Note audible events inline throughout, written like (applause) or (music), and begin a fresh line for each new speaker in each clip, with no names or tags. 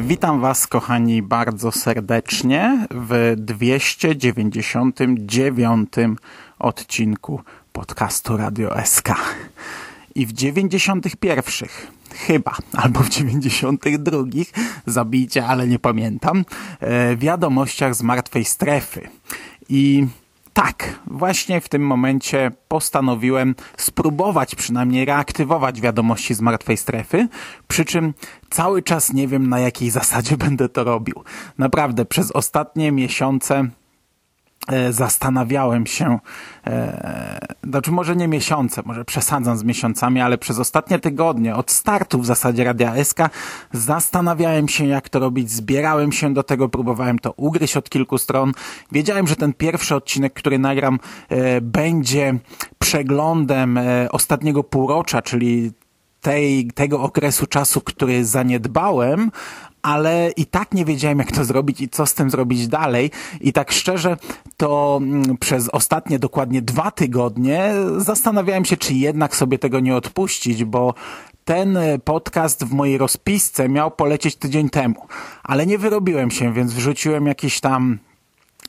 Witam Was, kochani, bardzo serdecznie w 299 odcinku podcastu Radio SK. I w 91 chyba, albo w 92 zabijcie, ale nie pamiętam, e, wiadomościach z martwej strefy. I tak, właśnie w tym momencie postanowiłem spróbować przynajmniej reaktywować wiadomości z martwej strefy, przy czym cały czas nie wiem na jakiej zasadzie (laughs) będę to robił. Naprawdę przez ostatnie miesiące zastanawiałem się, e, znaczy może nie miesiące, może przesadzam z miesiącami, ale przez ostatnie tygodnie, od startu w zasadzie Radia SK, zastanawiałem się jak to robić, zbierałem się do tego, próbowałem to ugryźć od kilku stron. Wiedziałem, że ten pierwszy odcinek, który nagram, e, będzie przeglądem e, ostatniego półrocza, czyli tej, tego okresu czasu, który zaniedbałem, ale i tak nie wiedziałem, jak to zrobić i co z tym zrobić dalej. I tak szczerze, to mm, przez ostatnie dokładnie dwa tygodnie zastanawiałem się, czy jednak sobie tego nie odpuścić, bo ten podcast w mojej rozpisce miał polecieć tydzień temu, ale nie wyrobiłem się, więc wrzuciłem jakiś tam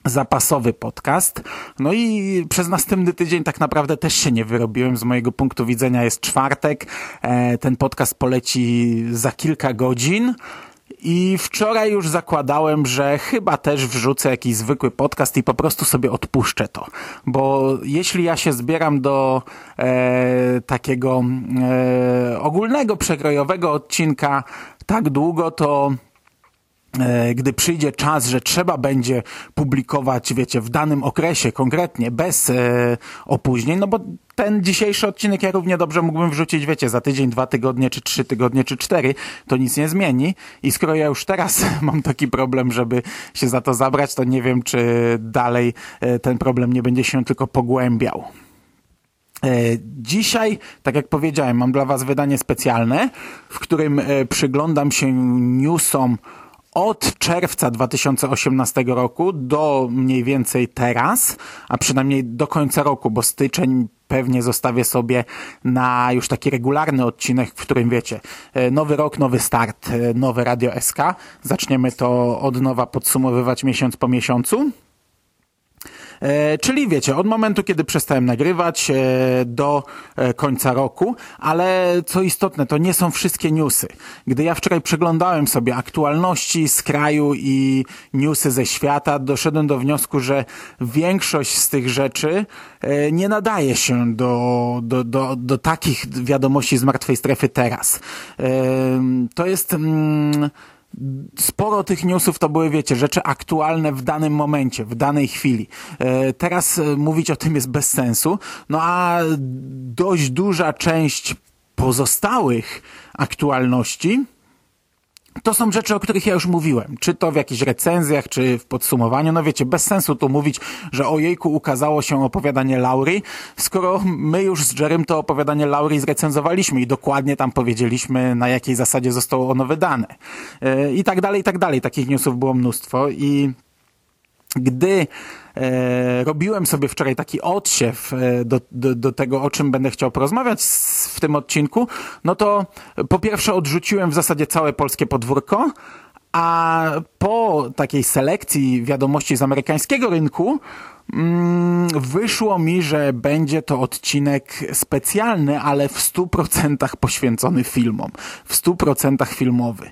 zapasowy podcast. No i przez następny tydzień tak naprawdę też się nie wyrobiłem. Z mojego punktu widzenia jest czwartek. E, ten podcast poleci za kilka godzin. I wczoraj już zakładałem, że chyba też wrzucę jakiś zwykły podcast i po prostu sobie odpuszczę to. Bo jeśli ja się zbieram do e, takiego e, ogólnego, przekrojowego odcinka tak długo, to gdy przyjdzie czas, że trzeba będzie publikować, wiecie, w danym okresie konkretnie, bez e, opóźnień, no bo ten dzisiejszy odcinek ja równie dobrze mógłbym wrzucić, wiecie, za tydzień, dwa tygodnie, czy trzy tygodnie, czy cztery, to nic nie zmieni. I skoro ja już teraz (laughs) mam taki problem, żeby się za to zabrać, to nie wiem, czy dalej e, ten problem nie będzie się tylko pogłębiał. E, dzisiaj, tak jak powiedziałem, mam dla Was wydanie specjalne, w którym e, przyglądam się newsom od czerwca 2018 roku do mniej więcej teraz, a przynajmniej do końca roku, bo styczeń pewnie zostawię sobie na już taki regularny odcinek, w którym wiecie, e, nowy rok, nowy start, e, nowe Radio SK. Zaczniemy to od nowa podsumowywać miesiąc po miesiącu. E, czyli wiecie, od momentu, kiedy przestałem nagrywać e, do e, końca roku, ale co istotne, to nie są wszystkie newsy. Gdy ja wczoraj przeglądałem sobie aktualności z kraju i newsy ze świata, doszedłem do wniosku, że większość z tych rzeczy nie nadaje się do, do, do, do takich wiadomości z martwej strefy teraz. To jest... Mm, sporo tych newsów to były, wiecie, rzeczy aktualne w danym momencie, w danej chwili. E, teraz e, mówić o tym jest bez sensu, no a dość duża część pozostałych aktualności to są rzeczy, o których ja już mówiłem. Czy to w jakichś recenzjach, czy w podsumowaniu. No wiecie, bez sensu tu mówić, że o jejku ukazało się opowiadanie Laury, skoro my już z Jerem to opowiadanie Laury zrecenzowaliśmy i dokładnie tam powiedzieliśmy, na jakiej zasadzie zostało ono wydane. Yy, I tak dalej, i tak dalej. Takich newsów było mnóstwo i gdy e, robiłem sobie wczoraj taki odsiew e, do, do, do, tego, o czym będę chciał porozmawiać w tym odcinku, no to po pierwsze odrzuciłem w zasadzie całe polskie podwórko, a po takiej selekcji wiadomości z amerykańskiego rynku mm, wyszło mi, że będzie to odcinek specjalny, ale w 100% poświęcony filmom. W 100% filmowy.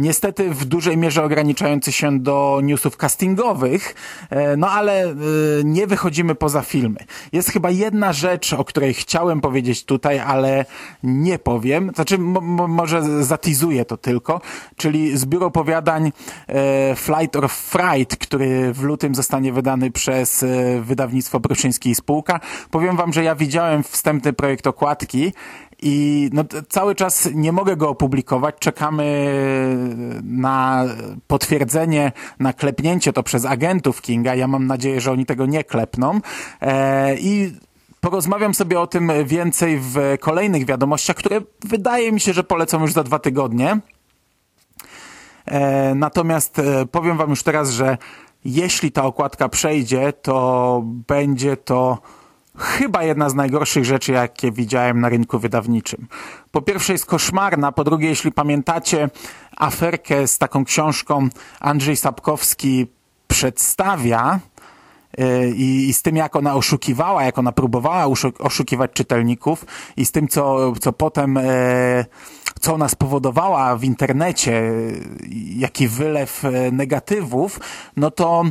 Niestety w dużej mierze ograniczający się do newsów castingowych, e, no ale e, nie wychodzimy poza filmy. Jest chyba jedna rzecz, o której chciałem powiedzieć tutaj, ale nie powiem, znaczy może zatizuję to tylko, czyli zbiór opowiadań e, Flight or Fright, który w lutym zostanie wydany przez wydawnictwo Pruszyński i Spółka. Powiem wam, że ja widziałem wstępny projekt okładki i no, cały czas nie mogę go opublikować. Czekamy na potwierdzenie, na klepnięcie to przez agentów Kinga. Ja mam nadzieję, że oni tego nie klepną. E, I porozmawiam sobie o tym więcej w kolejnych wiadomościach, które wydaje mi się, że polecą już za dwa tygodnie. E, natomiast e, powiem wam już teraz, że jeśli ta okładka przejdzie, to będzie to chyba jedna z najgorszych rzeczy, jakie widziałem na rynku wydawniczym. Po pierwsze jest koszmarna, po drugie, jeśli pamiętacie aferkę z taką książką Andrzej Sapkowski przedstawia, y, i, i, z tym, jak ona oszukiwała, jak ona próbowała oszukiwać czytelników i z tym, co, co potem, e, co ona spowodowała w internecie, jaki wylew e, negatywów, no to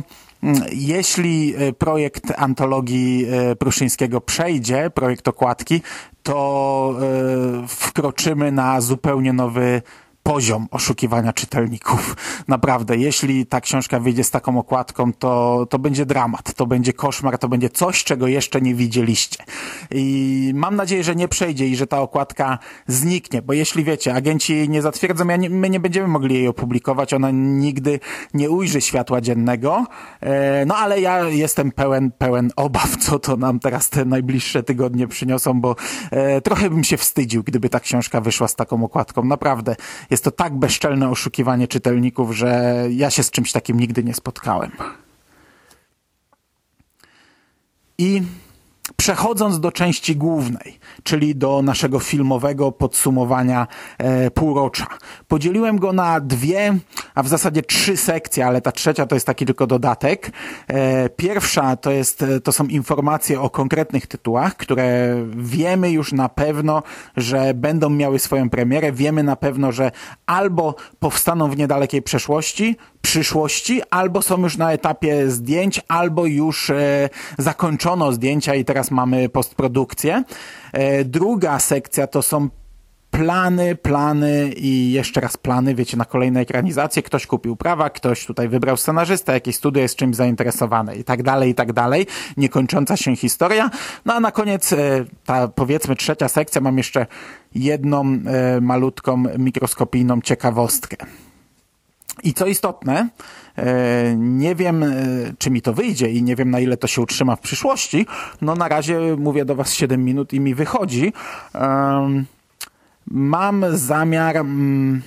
jeśli e, projekt antologii e, Pruszyńskiego przejdzie, projekt okładki, to e, wkroczymy na zupełnie nowy poziom oszukiwania czytelników. (laughs) Naprawdę, jeśli ta książka wyjdzie z taką okładką, to, to będzie dramat, to będzie koszmar, to będzie coś, czego jeszcze nie widzieliście. I mam nadzieję, że nie przejdzie i że ta okładka zniknie, bo jeśli wiecie, agenci jej nie zatwierdzą, ja nie, my nie będziemy mogli jej opublikować, ona nigdy nie ujrzy światła dziennego, e, no ale ja jestem pełen, pełen obaw, co to nam teraz te najbliższe tygodnie przyniosą, bo e, trochę bym się wstydził, gdyby ta książka wyszła z taką okładką. Naprawdę, jest to tak bezczelne oszukiwanie czytelników, że ja się z czymś takim nigdy nie spotkałem. I Przechodząc do części głównej, czyli do naszego filmowego podsumowania e, półrocza. Podzieliłem go na dwie, a w zasadzie trzy sekcje, ale ta trzecia to jest taki tylko dodatek. E, pierwsza to, jest, to są informacje o konkretnych tytułach, które wiemy już na pewno, że będą miały swoją premierę. Wiemy na pewno, że albo powstaną w niedalekiej przeszłości, przyszłości, albo są już na etapie zdjęć, albo już e, zakończono zdjęcia i teraz mamy postprodukcję. E, druga sekcja to są plany, plany i jeszcze raz plany, wiecie, na kolejne ekranizacje. Ktoś kupił prawa, ktoś tutaj wybrał scenarzysta, jakieś studio jest czymś zainteresowane i tak dalej, i tak dalej. Niekończąca się historia. No a na koniec e, ta powiedzmy trzecia sekcja mam jeszcze jedną malutką mikroskopijną ciekawostkę. I co istotne, e, nie wiem, e, czy mi to wyjdzie i nie wiem, na ile to się utrzyma w przyszłości. No na razie mówię do Was 7 minut i mi wychodzi. Mam zamiar mm,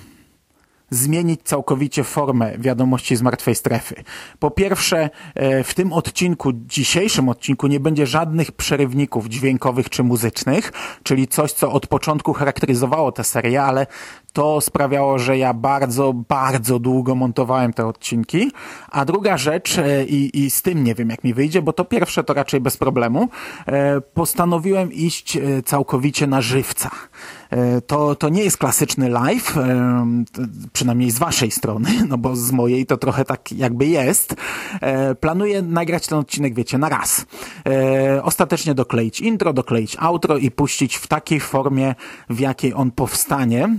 zmienić całkowicie formę wiadomości z martwej strefy. Po pierwsze, e, w tym odcinku, dzisiejszym odcinku nie będzie żadnych przerywników dźwiękowych czy muzycznych, czyli coś, co od początku charakteryzowało tę serię, ale to sprawiało, że ja bardzo, bardzo długo montowałem te odcinki. A druga rzecz, e, i, i z tym nie wiem jak mi wyjdzie, bo to pierwsze to raczej bez problemu, e, postanowiłem iść całkowicie na żywca. To, to nie jest klasyczny live, przynajmniej z waszej strony, (laughs) no bo z mojej to trochę tak jakby jest. Planuję nagrać ten odcinek, wiecie, na raz. Ostatecznie dokleić intro, dokleić outro i puścić w takiej formie, w jakiej on powstanie.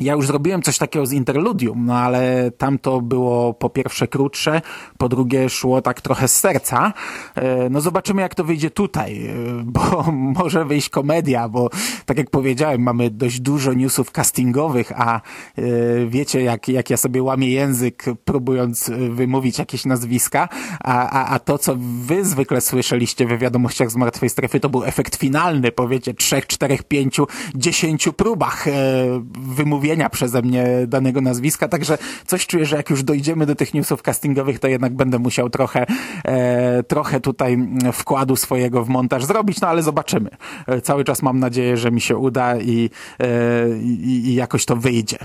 Ja już zrobiłem coś takiego z Interludium, no ale tam to było po pierwsze krótsze, po drugie szło tak trochę z serca. E, no zobaczymy jak to wyjdzie tutaj, e, bo (laughs) może wyjść komedia, bo tak jak powiedziałem, mamy dość dużo newsów castingowych, a e, wiecie jak, jak ja sobie łamię język próbując wymówić jakieś nazwiska, a, a, a to co wy zwykle słyszeliście we wiadomościach z Martwej Strefy to był efekt finalny, powiecie, trzech, czterech, pięciu, dziesięciu próbach wymówienia wymówienia przeze mnie danego nazwiska, także coś czuję, że jak już dojdziemy do tych newsów castingowych, to jednak będę musiał trochę, e, trochę tutaj wkładu swojego w montaż zrobić, no ale zobaczymy. E, cały czas mam nadzieję, że mi się uda i, e, i, i jakoś to wyjdzie.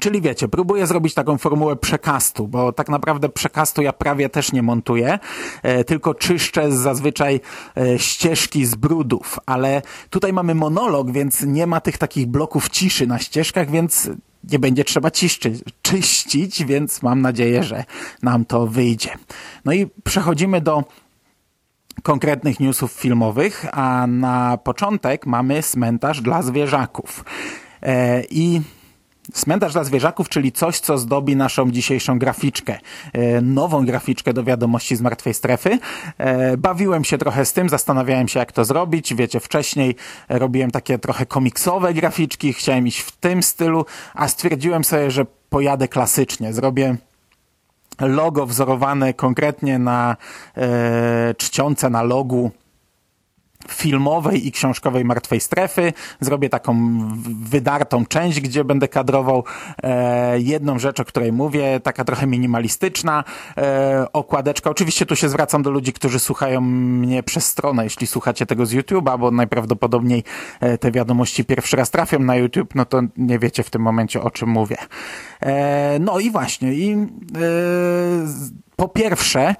Czyli wiecie, próbuję zrobić taką formułę przekastu, bo tak naprawdę przekastu ja prawie też nie montuję, e, tylko czyszczę zazwyczaj e, ścieżki z brudów, ale tutaj mamy monolog, więc nie ma tych takich bloków ciszy na ścieżkach, więc nie będzie trzeba ciszczy, czyścić, więc mam nadzieję, że nam to wyjdzie. No i przechodzimy do konkretnych newsów filmowych, a na początek mamy cmentarz dla zwierzaków. E, I Cmentarz dla zwierzaków, czyli coś, co zdobi naszą dzisiejszą graficzkę. E, nową graficzkę do wiadomości z martwej strefy. E, bawiłem się trochę z tym, zastanawiałem się, jak to zrobić. Wiecie, wcześniej robiłem takie trochę komiksowe graficzki, chciałem iść w tym stylu, a stwierdziłem sobie, że pojadę klasycznie. Zrobię logo wzorowane konkretnie na e, na logu filmowej i książkowej Martwej Strefy. Zrobię taką wydartą część, gdzie będę kadrował e, jedną rzecz, o której mówię, taka trochę minimalistyczna e, okładeczka. Oczywiście tu się zwracam do ludzi, którzy słuchają mnie przez stronę, jeśli słuchacie tego z YouTube'a, bo najprawdopodobniej e, te wiadomości pierwszy raz trafią na YouTube, no to nie wiecie w tym momencie o czym mówię. E, no i właśnie, i e, po pierwsze,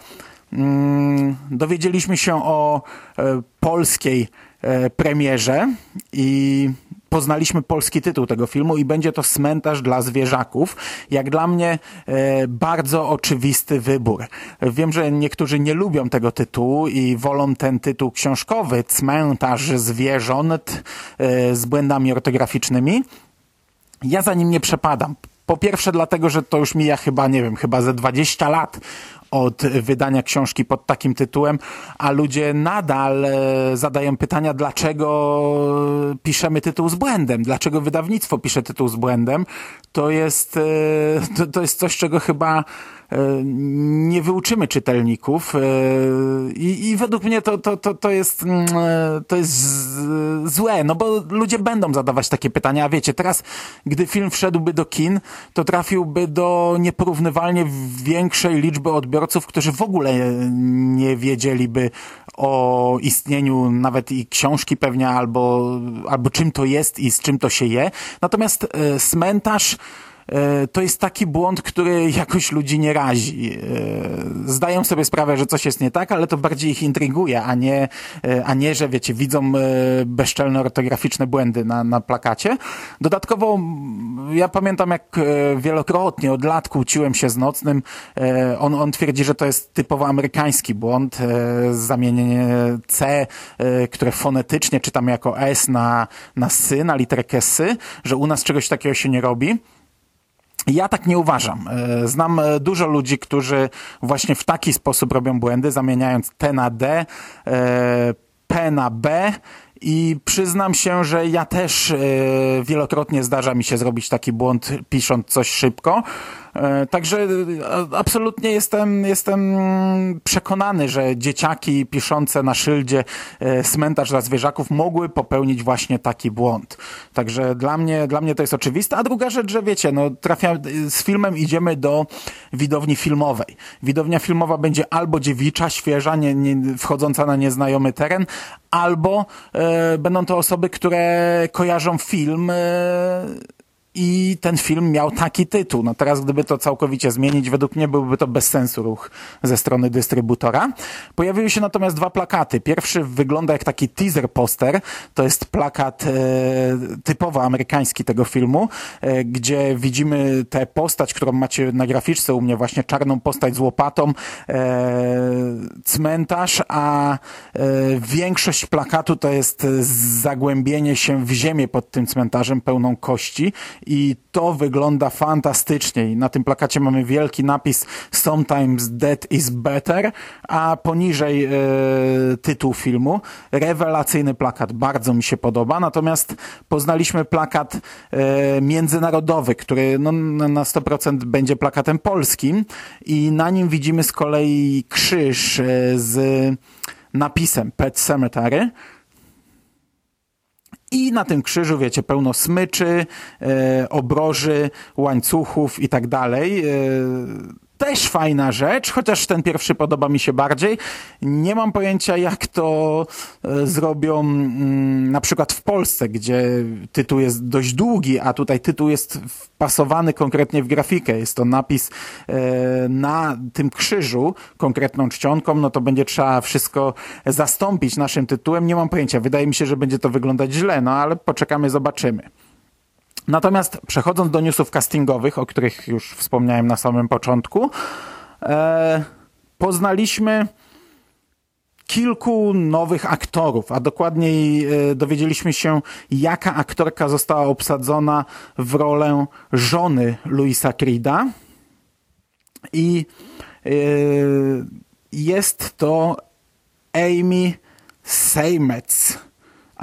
dowiedzieliśmy się o e, polskiej e, premierze i poznaliśmy polski tytuł tego filmu i będzie to Cmentarz dla zwierzaków. Jak dla mnie e, bardzo oczywisty wybór. Wiem, że niektórzy nie lubią tego tytułu i wolą ten tytuł książkowy Cmentarz zwierząt z błędami ortograficznymi. Ja za nim nie przepadam. Po pierwsze dlatego, że to już mija chyba, nie wiem, chyba ze 20 lat od wydania książki pod takim tytułem, a ludzie nadal e, zadają pytania, dlaczego piszemy tytuł z błędem, dlaczego wydawnictwo pisze tytuł z błędem. To jest, e, to, to jest coś, czego chyba nie wyuczymy czytelników e, i, i według mnie to, to, to, to, jest, mm, e, to jest złe, no bo ludzie będą zadawać takie pytania, a wiecie, teraz gdy film wszedłby do kin, to trafiłby do nieporównywalnie większej liczby odbiorców, którzy w ogóle nie wiedzieliby o istnieniu nawet i książki pewnie, albo, albo czym to jest i z czym to się je. Natomiast cmentarz E, to jest taki błąd, który (laughs) jakoś ludzi nie razi. E, zdają sobie sprawę, że coś jest nie tak, ale to bardziej ich intryguje, a nie, e, a nie że wiecie, widzą bezczelne ortograficzne błędy na, na plakacie. Dodatkowo ja pamiętam, jak wielokrotnie od lat kłóciłem się z Nocnym. On, on twierdzi, że to jest typowo amerykański błąd, zamienienie C, które fonetycznie czytam jako S na, na sy, na literkę sy, że u nas czegoś takiego się nie robi. Ja tak nie uważam. E, znam e, dużo ludzi, którzy właśnie w taki sposób robią błędy, zamieniając T na D, e, P na B i przyznam się, że ja też wielokrotnie zdarza mi się zrobić taki błąd, pisząc coś szybko. E, także e, absolutnie jestem, jestem przekonany, że dzieciaki piszące na szyldzie e, cmentarz dla zwierzaków mogły popełnić właśnie taki błąd. Także dla mnie, dla mnie to jest oczywiste. A druga rzecz, że wiecie, no trafia, z filmem idziemy do widowni filmowej. Widownia filmowa będzie albo dziewicza, świeża, nie, nie, wchodząca na nieznajomy teren, albo będą to osoby, które kojarzą film i ten film miał taki tytuł. No teraz, gdyby to całkowicie zmienić, według mnie byłby to bez sensu ruch ze strony dystrybutora. Pojawiły się natomiast dwa plakaty. Pierwszy wygląda jak taki teaser poster. To jest plakat e, typowo amerykański tego filmu, e, gdzie widzimy tę postać, którą macie na graficzce u mnie, właśnie czarną postać z łopatą, e, cmentarz, a e, większość plakatu to jest zagłębienie się w ziemię pod tym cmentarzem pełną kości i to wygląda fantastycznie. I na tym plakacie mamy wielki napis Sometimes Dead is Better, a poniżej e, tytuł filmu. Rewelacyjny plakat, bardzo mi się podoba. Natomiast poznaliśmy plakat e, międzynarodowy, który no, na 100% będzie plakatem polskim i na nim widzimy z kolei krzyż e, z napisem Pet Cemetery i na tym krzyżu, wiecie, pełno smyczy, e, obroży, łańcuchów i tak dalej. Też fajna rzecz, chociaż ten pierwszy podoba mi się bardziej. Nie mam pojęcia, jak to e, zrobią mm, na przykład w Polsce, gdzie tytuł jest dość długi, a tutaj tytuł jest wpasowany konkretnie w grafikę. Jest to napis e, na tym krzyżu konkretną czcionką, no to będzie trzeba wszystko zastąpić naszym tytułem. Nie mam pojęcia. Wydaje mi się, że będzie to wyglądać źle, no ale poczekamy, zobaczymy. Natomiast przechodząc do newsów castingowych, o których już wspomniałem na samym początku, e, poznaliśmy kilku nowych aktorów, a dokładniej e, dowiedzieliśmy się, jaka aktorka została obsadzona w rolę żony Louisa Creeda. I e, jest to Amy Seymetz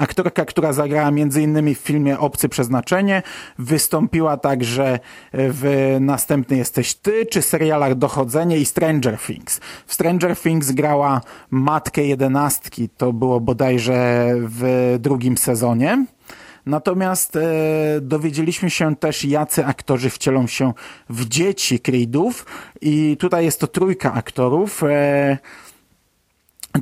Aktorka, która zagrała m.in. w filmie Obcy Przeznaczenie, wystąpiła także w Następny Jesteś Ty, czy serialach Dochodzenie i Stranger Things. W Stranger Things grała matkę jedenastki, to było bodajże w drugim sezonie. Natomiast e, dowiedzieliśmy się też, jacy aktorzy wcielą się w dzieci Creedów i tutaj jest to trójka aktorów. E,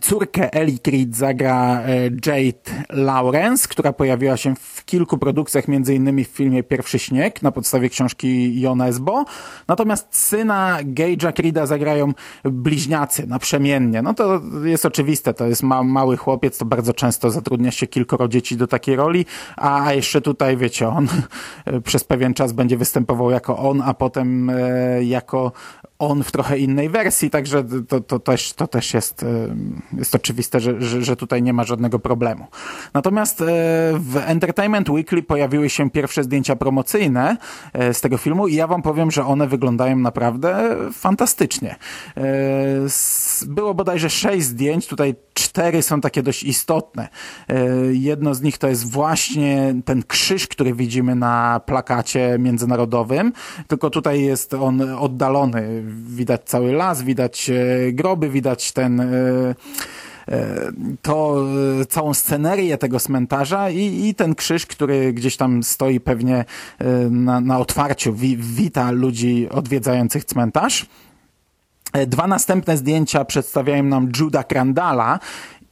Córkę Ellie Creed zagra e, Jade Lawrence, która pojawiła się w kilku produkcjach, między innymi w filmie Pierwszy Śnieg na podstawie książki Jona Esbo. Natomiast syna Gage'a Creeda zagrają bliźniacy naprzemiennie. No to jest oczywiste, to jest ma mały chłopiec, to bardzo często zatrudnia się kilkoro dzieci do takiej roli, a jeszcze tutaj, wiecie, on (laughs) przez pewien czas będzie występował jako on, a potem e, jako on w trochę innej wersji, także to, to, też, to też jest, jest oczywiste, że, że, że tutaj nie ma żadnego problemu. Natomiast e, w Entertainment Weekly pojawiły się pierwsze zdjęcia promocyjne e, z tego filmu i ja wam powiem, że one wyglądają naprawdę fantastycznie. E, było bodajże sześć zdjęć, tutaj cztery są takie dość istotne. Jedno z nich to jest właśnie ten krzyż, który widzimy na plakacie międzynarodowym, tylko tutaj jest on oddalony widać cały las, widać groby, widać ten to całą scenerię tego cmentarza i, i ten krzyż, który gdzieś tam stoi pewnie na, na otwarciu, wi, wita ludzi odwiedzających cmentarz. Dwa następne zdjęcia przedstawiają nam Juda Crandala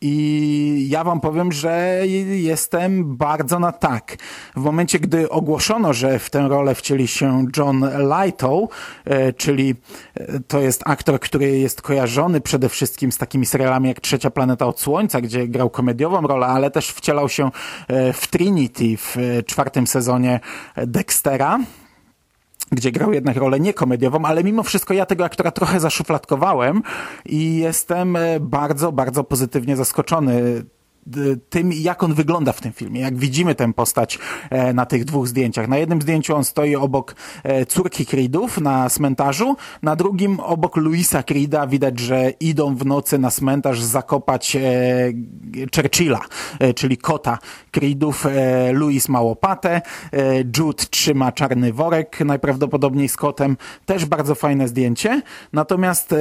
i ja wam powiem, że jestem bardzo na tak. W momencie, gdy ogłoszono, że w tę rolę wcieli się John Lightow, e, czyli e, to jest aktor, który jest kojarzony przede wszystkim z takimi serialami jak Trzecia Planeta od Słońca, gdzie grał komediową rolę, ale też wcielał się e, w Trinity w czwartym sezonie Dextera gdzie grał jednak rolę niekomediową, ale mimo wszystko ja tego aktora trochę zaszufladkowałem i jestem e, bardzo, bardzo pozytywnie zaskoczony tym, jak on wygląda w tym filmie, jak widzimy tę postać e, na tych dwóch zdjęciach. Na jednym zdjęciu on stoi obok e, córki Creedów na cmentarzu, na drugim obok Louisa Creeda widać, że idą w nocy na cmentarz zakopać e, Churchilla, czyli kota Creedów. Louis ma łopatę, Jude trzyma czarny worek, najprawdopodobniej z kotem. Też bardzo fajne zdjęcie. Natomiast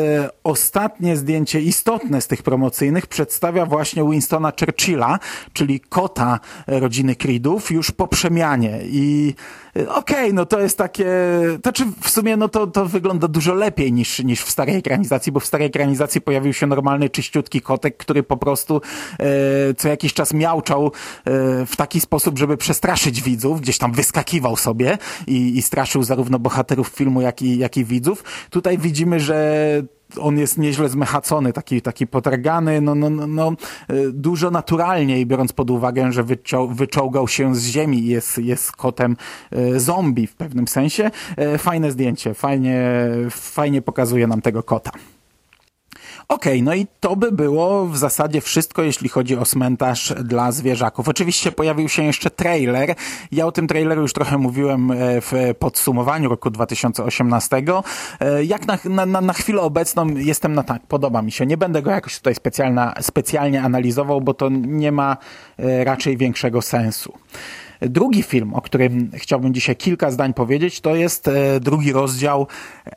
ostatnie zdjęcie istotne z tych promocyjnych przedstawia właśnie Winstona Churchilla Churchilla, czyli kota rodziny Creedów, już po przemianie. I e, okej, okay, no to jest takie, to czy w sumie no to, to wygląda dużo lepiej niż, niż w starej ekranizacji, bo w starej ekranizacji pojawił się normalny, czyściutki kotek, który po prostu e, co jakiś czas miałczał e, w taki sposób, żeby przestraszyć widzów, gdzieś tam wyskakiwał sobie i, i straszył zarówno bohaterów filmu, jak i, jak i widzów. Tutaj widzimy, że on jest nieźle zmechacony, taki, taki potargany, no, no, no, no, y, dużo naturalniej, biorąc pod uwagę, że wyczołgał się z ziemi i jest, jest kotem y, zombie w pewnym sensie. Y, fajne zdjęcie, fajnie, fajnie pokazuje nam tego kota. Okej, okay, no i to by było w zasadzie wszystko, jeśli chodzi o cmentarz dla zwierzaków. Oczywiście pojawił się jeszcze trailer. Ja o tym traileru już trochę mówiłem e, w podsumowaniu roku 2018. E, jak na, na, na chwilę obecną jestem na tak, podoba mi się. Nie będę go jakoś tutaj specjalnie analizował, bo to nie ma e, raczej większego sensu. Drugi film, o którym chciałbym dzisiaj kilka zdań powiedzieć, to jest drugi rozdział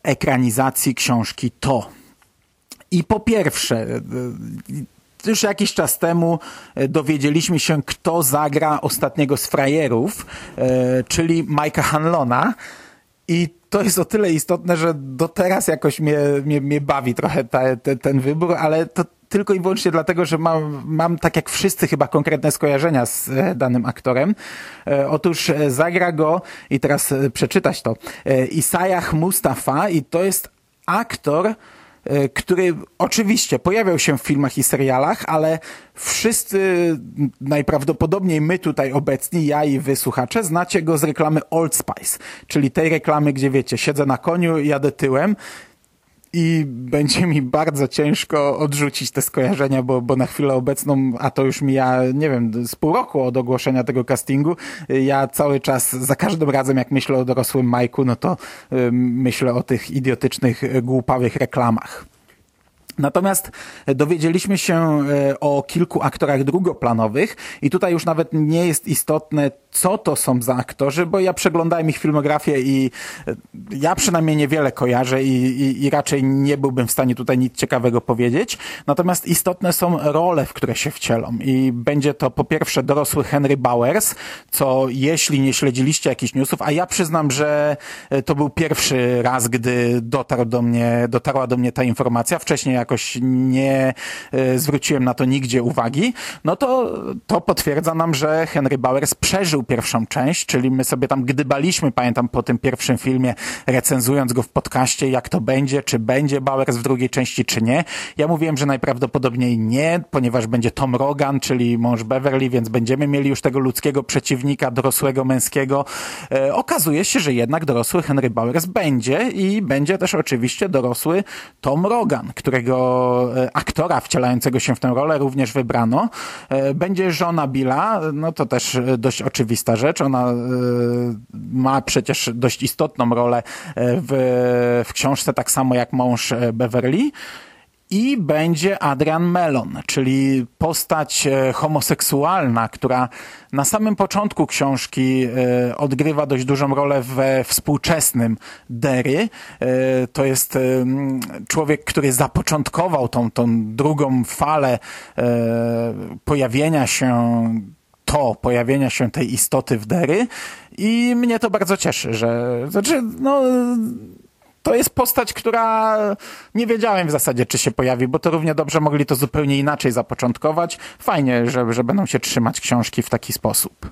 ekranizacji książki To i po pierwsze, e, już jakiś czas temu e, dowiedzieliśmy się, kto zagra ostatniego z frajerów, e, czyli Mike'a Hanlona. I to jest o tyle istotne, że do teraz jakoś mnie, mnie, mnie bawi trochę ta, te, ten wybór, ale to tylko i wyłącznie dlatego, że mam, mam, tak jak wszyscy chyba konkretne skojarzenia z danym aktorem. Otóż zagra go, i teraz przeczytać to, Isaiah Mustafa i to jest aktor, e, który oczywiście pojawiał się w filmach i serialach, ale wszyscy, najprawdopodobniej my tutaj obecni, ja i wy słuchacze, znacie go z reklamy Old Spice, czyli tej reklamy, gdzie wiecie, siedzę na koniu, jadę tyłem i będzie mi bardzo ciężko odrzucić te skojarzenia, bo, bo na chwilę obecną, a to już mija, nie wiem, z pół roku od ogłoszenia tego castingu, ja cały czas, za każdym razem jak myślę o dorosłym Majku, no to y, myślę o tych idiotycznych, głupawych reklamach. Natomiast dowiedzieliśmy się e, o kilku aktorach drugoplanowych i tutaj już nawet nie jest istotne, co to są za aktorzy, bo ja przeglądałem ich filmografię i e, ja przynajmniej niewiele kojarzę i, i, i raczej nie byłbym w stanie tutaj nic ciekawego powiedzieć. Natomiast istotne są role, w które się wcielą i będzie to po pierwsze dorosły Henry Bowers, co jeśli nie śledziliście jakichś newsów, a ja przyznam, że e, to był pierwszy raz, gdy dotarł do mnie, dotarła do mnie ta informacja. Wcześniej jak jakoś nie e, zwróciłem na to nigdzie uwagi, no to to potwierdza nam, że Henry Bowers przeżył pierwszą część, czyli my sobie tam gdybaliśmy, pamiętam po tym pierwszym filmie, recenzując go w podcaście, jak to będzie, czy będzie Bowers w drugiej części, czy nie. Ja mówiłem, że najprawdopodobniej nie, ponieważ będzie Tom Rogan, czyli mąż Beverly, więc będziemy mieli już tego ludzkiego przeciwnika, dorosłego, męskiego. E, okazuje się, że jednak dorosły Henry Bowers będzie i będzie też oczywiście dorosły Tom Rogan, którego E, aktora wcielającego się w tę rolę również wybrano. E, będzie żona Billa, no to też dość oczywista rzecz. Ona e, ma przecież dość istotną rolę w, w książce, tak samo jak mąż Beverly i będzie Adrian Melon, czyli postać e, homoseksualna, która na samym początku książki e, odgrywa dość dużą rolę we współczesnym Derry. E, to jest człowiek, który zapoczątkował tą, tą drugą falę pojawienia się to pojawienia się tej istoty w Derry i mnie to bardzo cieszy, że znaczy, no to jest postać, która nie wiedziałem w zasadzie, czy się pojawi, bo to równie dobrze mogli to zupełnie inaczej zapoczątkować. Fajnie, że, że będą się trzymać książki w taki sposób.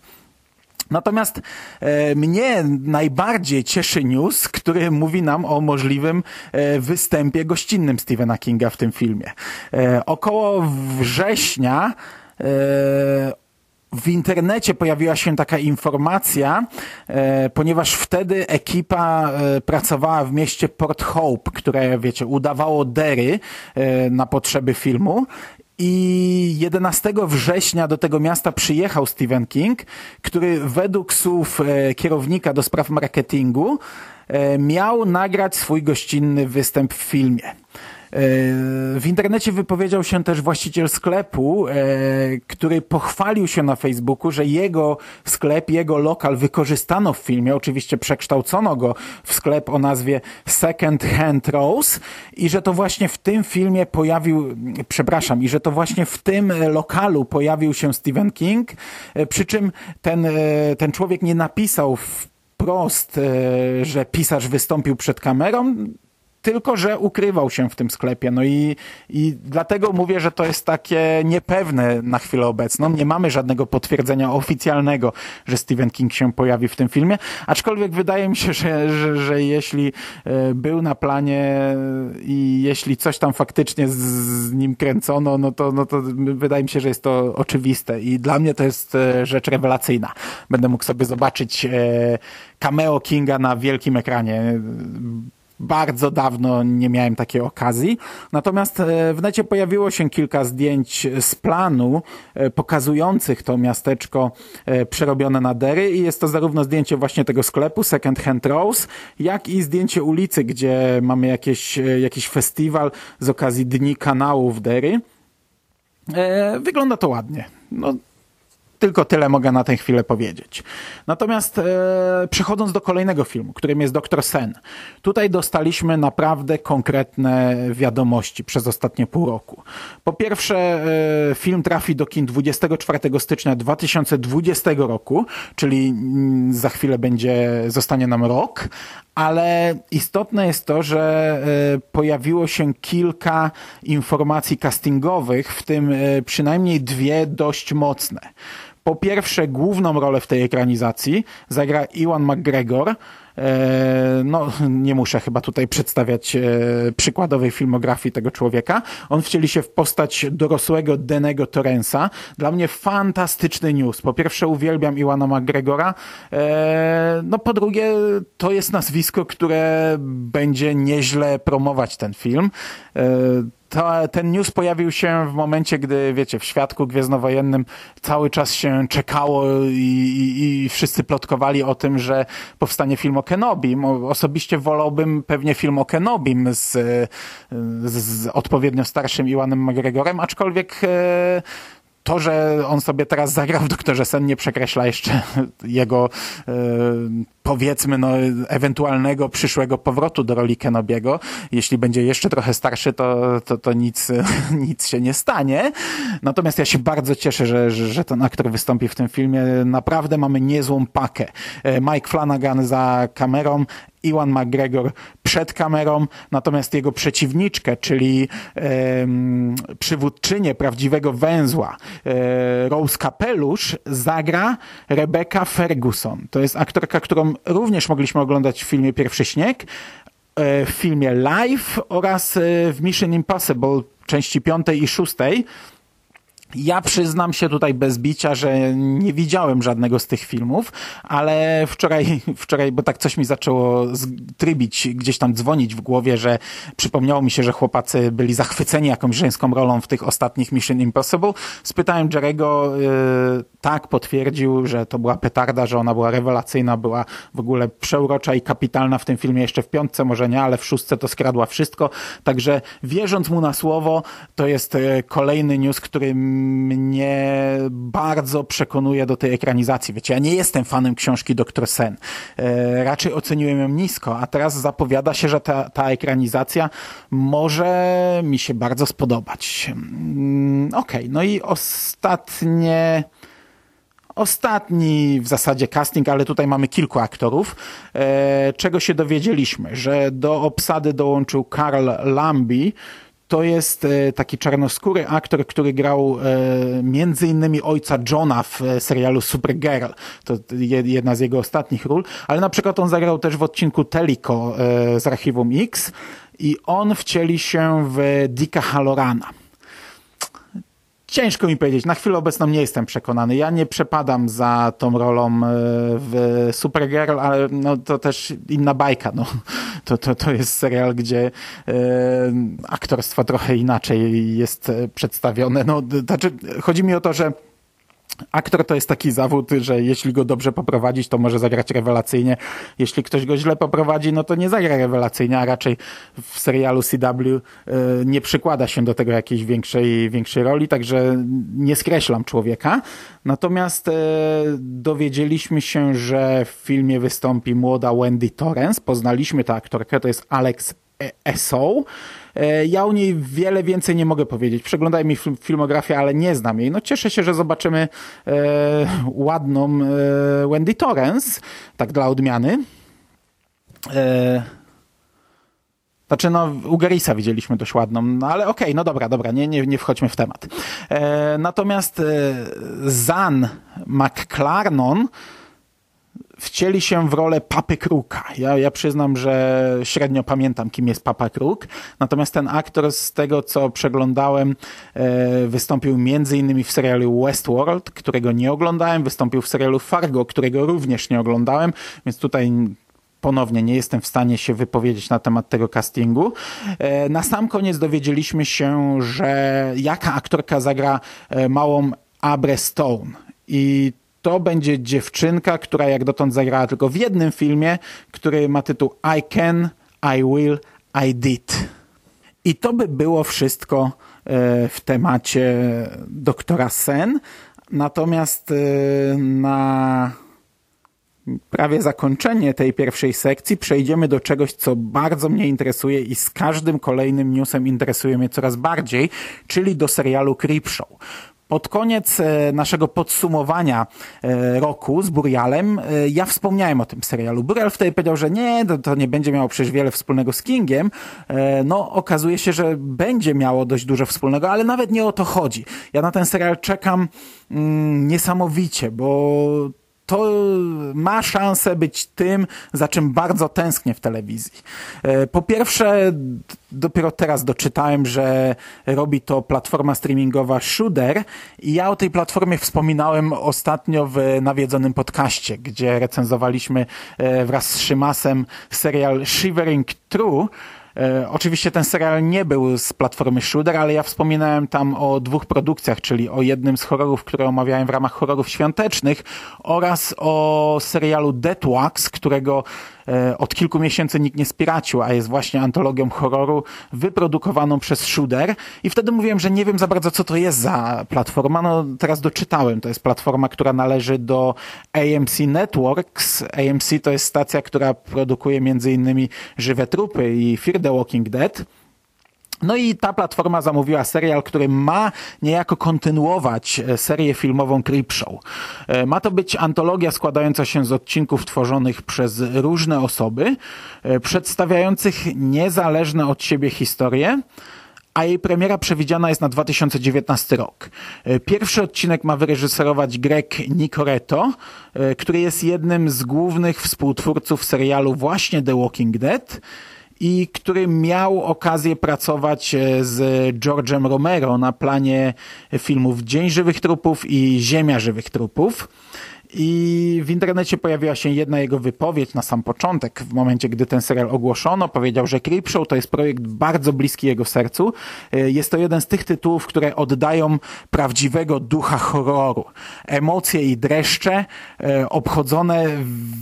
Natomiast e, mnie najbardziej cieszy news, który mówi nam o możliwym e, występie gościnnym Stephena Kinga w tym filmie. E, około września e, w internecie pojawiła się taka informacja, e, ponieważ wtedy ekipa e, pracowała w mieście Port Hope, które, wiecie, udawało Derry e, na potrzeby filmu. I 11 września do tego miasta przyjechał Stephen King, który według słów kierownika do spraw marketingu miał nagrać swój gościnny występ w filmie. W internecie wypowiedział się też właściciel sklepu, e, który pochwalił się na Facebooku, że jego sklep, jego lokal wykorzystano w filmie. Oczywiście przekształcono go w sklep o nazwie Second Hand Rose i że to właśnie w tym filmie pojawił, przepraszam, i że to właśnie w tym lokalu pojawił się Stephen King, e, przy czym ten, e, ten człowiek nie napisał wprost, że pisarz wystąpił przed kamerą, tylko że ukrywał się w tym sklepie. No i, i dlatego mówię, że to jest takie niepewne na chwilę obecną. Nie mamy żadnego potwierdzenia oficjalnego, że Stephen King się pojawi w tym filmie, aczkolwiek wydaje mi się, że, że, że jeśli e, był na planie i jeśli coś tam faktycznie z, nim kręcono, no to, no to wydaje mi się, że jest to oczywiste i dla mnie to jest e, rzecz rewelacyjna. Będę mógł sobie zobaczyć e, cameo Kinga na wielkim ekranie bardzo dawno nie miałem takiej okazji. Natomiast e, w necie pojawiło się kilka zdjęć z planu e, pokazujących to miasteczko e, przerobione na dery i jest to zarówno zdjęcie właśnie tego sklepu Second Hand Rose, jak i zdjęcie ulicy, gdzie mamy jakieś, jakiś festiwal z okazji Dni Kanału w Dery. Wygląda to ładnie. No, tylko tyle mogę na tę chwilę powiedzieć. Natomiast e, przechodząc do kolejnego filmu, którym jest Doktor Sen. Tutaj dostaliśmy naprawdę konkretne wiadomości przez ostatnie pół roku. Po pierwsze, e, film trafi do kin 24 stycznia 2020 roku, czyli mm, za chwilę będzie, zostanie nam rok, ale istotne jest to, że e, pojawiło się kilka informacji castingowych, w tym e, przynajmniej dwie dość mocne. Po pierwsze, główną rolę w tej ekranizacji zagra Iwan McGregor, no, nie muszę chyba tutaj przedstawiać e, przykładowej filmografii tego człowieka. On wcieli się w postać dorosłego Denego Torrensa. Dla mnie fantastyczny news. Po pierwsze uwielbiam Iwana McGregora. E, no po drugie to jest nazwisko, które będzie nieźle promować ten film. To, ten news pojawił się w momencie, gdy, wiecie, w świadku gwiezdnowojennym cały czas się czekało i, i, i wszyscy plotkowali o tym, że powstanie film o Kenobim. Osobiście wolałbym pewnie film o Kenobim z, z, odpowiednio starszym Iwanem McGregorem, aczkolwiek e, to, że on sobie teraz zagrał w Doktorze Sen nie przekreśla jeszcze (laughs) jego e, powiedzmy no, ewentualnego przyszłego powrotu do roli Kenobiego. Jeśli będzie jeszcze trochę starszy, to, to, to nic, (laughs) nic się nie stanie. Natomiast ja się bardzo cieszę, że, że, że ten aktor wystąpi w tym filmie. Naprawdę mamy niezłą pakę. E, Mike Flanagan za kamerą, Iwan McGregor przed kamerą, natomiast jego przeciwniczkę, czyli e, przywódczynię prawdziwego węzła, e, Rose Kapelusz, zagra Rebecca Ferguson. To jest aktorka, którą również mogliśmy oglądać w filmie Pierwszy Śnieg, e, w filmie Live oraz e, w Mission Impossible części piątej i szóstej. Ja przyznam się tutaj bez bicia, że nie widziałem żadnego z tych filmów, ale wczoraj, (laughs) wczoraj, bo tak coś mi zaczęło trybić, gdzieś tam dzwonić w głowie, że przypomniało mi się, że chłopacy byli zachwyceni jakąś żeńską rolą w tych ostatnich Mission Impossible. Spytałem Jerego, yy, tak, potwierdził, że to była petarda, że ona była rewelacyjna, była w ogóle przeurocza i kapitalna w tym filmie, jeszcze w piątce może nie, ale w szóstce to skradła wszystko. Także wierząc mu na słowo, to jest yy, kolejny news, który mnie bardzo przekonuje do tej ekranizacji. Wiecie, ja nie jestem fanem książki Dr. Sen. E, raczej oceniłem ją nisko, a teraz zapowiada się, że ta, ta ekranizacja może mi się bardzo spodobać. Mm, Okej, okay, no i ostatnie ostatni w zasadzie casting, ale tutaj mamy kilku aktorów. E, czego się dowiedzieliśmy? Że do obsady dołączył Karl Lambi, to jest e, taki czarnoskóry aktor, który grał e, między innymi ojca Johna w e, serialu Supergirl. To jedna z jego ostatnich ról, ale na przykład on zagrał też w odcinku Teliko z Archiwum X i on wcieli się w Dicka Halorana. Ciężko mi powiedzieć. Na chwilę obecną nie jestem przekonany. Ja nie przepadam za tą rolą e, w Supergirl, ale no, to też inna bajka. No. To, to, to jest serial, gdzie e, aktorstwo trochę inaczej jest przedstawione. No, znaczy, chodzi mi o to, że Aktor to jest taki zawód, że jeśli go dobrze poprowadzić, to może zagrać rewelacyjnie. Jeśli ktoś go źle poprowadzi, no to nie zagra rewelacyjnie, a raczej w serialu CW e, nie przykłada się do tego jakiejś większej, większej roli, także nie skreślam człowieka. Natomiast e, dowiedzieliśmy się, że w filmie wystąpi młoda Wendy Torrens. Poznaliśmy tę aktorkę, to jest Alex Esau. E, ja o niej wiele więcej nie mogę powiedzieć. Przeglądaj mi filmografię, ale nie znam jej. No cieszę się, że zobaczymy e, ładną e, Wendy Torrens, tak dla odmiany. E, znaczy, no, u Garisa widzieliśmy dość ładną, no ale okej, okay, no dobra, dobra, nie, nie, nie wchodźmy w temat. E, natomiast e, Zan McClarnon wcieli się w rolę Papy Kruka. Ja, ja przyznam, że średnio pamiętam, kim jest Papa Kruk. Natomiast ten aktor, z tego co przeglądałem, e, wystąpił między innymi w serialu Westworld, którego nie oglądałem, wystąpił w serialu Fargo, którego również nie oglądałem, więc tutaj ponownie nie jestem w stanie się wypowiedzieć na temat tego castingu. E, na sam koniec dowiedzieliśmy się, że jaka aktorka zagra e, małą Abre Stone. I to będzie dziewczynka, która jak dotąd zagrała tylko w jednym filmie, który ma tytuł I Can, I Will, I Did. I to by było wszystko e, w temacie doktora Sen. Natomiast e, na prawie zakończenie tej pierwszej sekcji przejdziemy do czegoś, co bardzo mnie interesuje i z każdym kolejnym newsem interesuje mnie coraz bardziej, czyli do serialu Creepshow. Pod koniec e, naszego podsumowania e, roku z Burialem e, ja wspomniałem o tym serialu. Burial wtedy powiedział, że nie, to, nie będzie miało przecież wiele wspólnego z Kingiem. No, okazuje się, że będzie miało dość dużo wspólnego, ale nawet nie o to chodzi. Ja na ten serial czekam mm, niesamowicie, bo to ma szansę być tym, za czym bardzo tęsknię w telewizji. E, po pierwsze, dopiero teraz doczytałem, że robi to platforma streamingowa Shooter i ja o tej platformie wspominałem ostatnio w nawiedzonym podcaście, gdzie recenzowaliśmy e, wraz z Szymasem serial Shivering True, E, oczywiście ten serial nie był z platformy Shooter, ale ja wspominałem tam o dwóch produkcjach, czyli o jednym z horrorów, które omawiałem w ramach horrorów świątecznych oraz o serialu Dead Wax, którego od kilku miesięcy nikt nie spiracił, a jest właśnie antologią horroru wyprodukowaną przez Shooter i wtedy mówiłem, że nie wiem za bardzo co to jest za platforma, no teraz doczytałem, to jest platforma, która należy do AMC Networks. AMC to jest stacja, która produkuje między innymi Żywe Trupy i Fear the Walking Dead. No i ta platforma zamówiła serial, który ma niejako kontynuować e, serię filmową Creepshow. E, ma to być antologia składająca się z odcinków tworzonych przez różne osoby, e, przedstawiających niezależne od siebie historie, a jej premiera przewidziana jest na 2019 rok. Pierwszy odcinek ma wyreżyserować Greg Nicoretto, który jest jednym z głównych współtwórców serialu właśnie The Walking Dead i który miał okazję pracować e, z George'em Romero na planie filmów Dzień Żywych Trupów i Ziemia Żywych Trupów. I w internecie pojawiła się jedna jego wypowiedź na sam początek, w momencie, gdy ten serial ogłoszono. Powiedział, że Creepshow to jest projekt bardzo bliski jego sercu. E, jest to jeden z tych tytułów, które oddają prawdziwego ducha horroru. Emocje i dreszcze e, obchodzone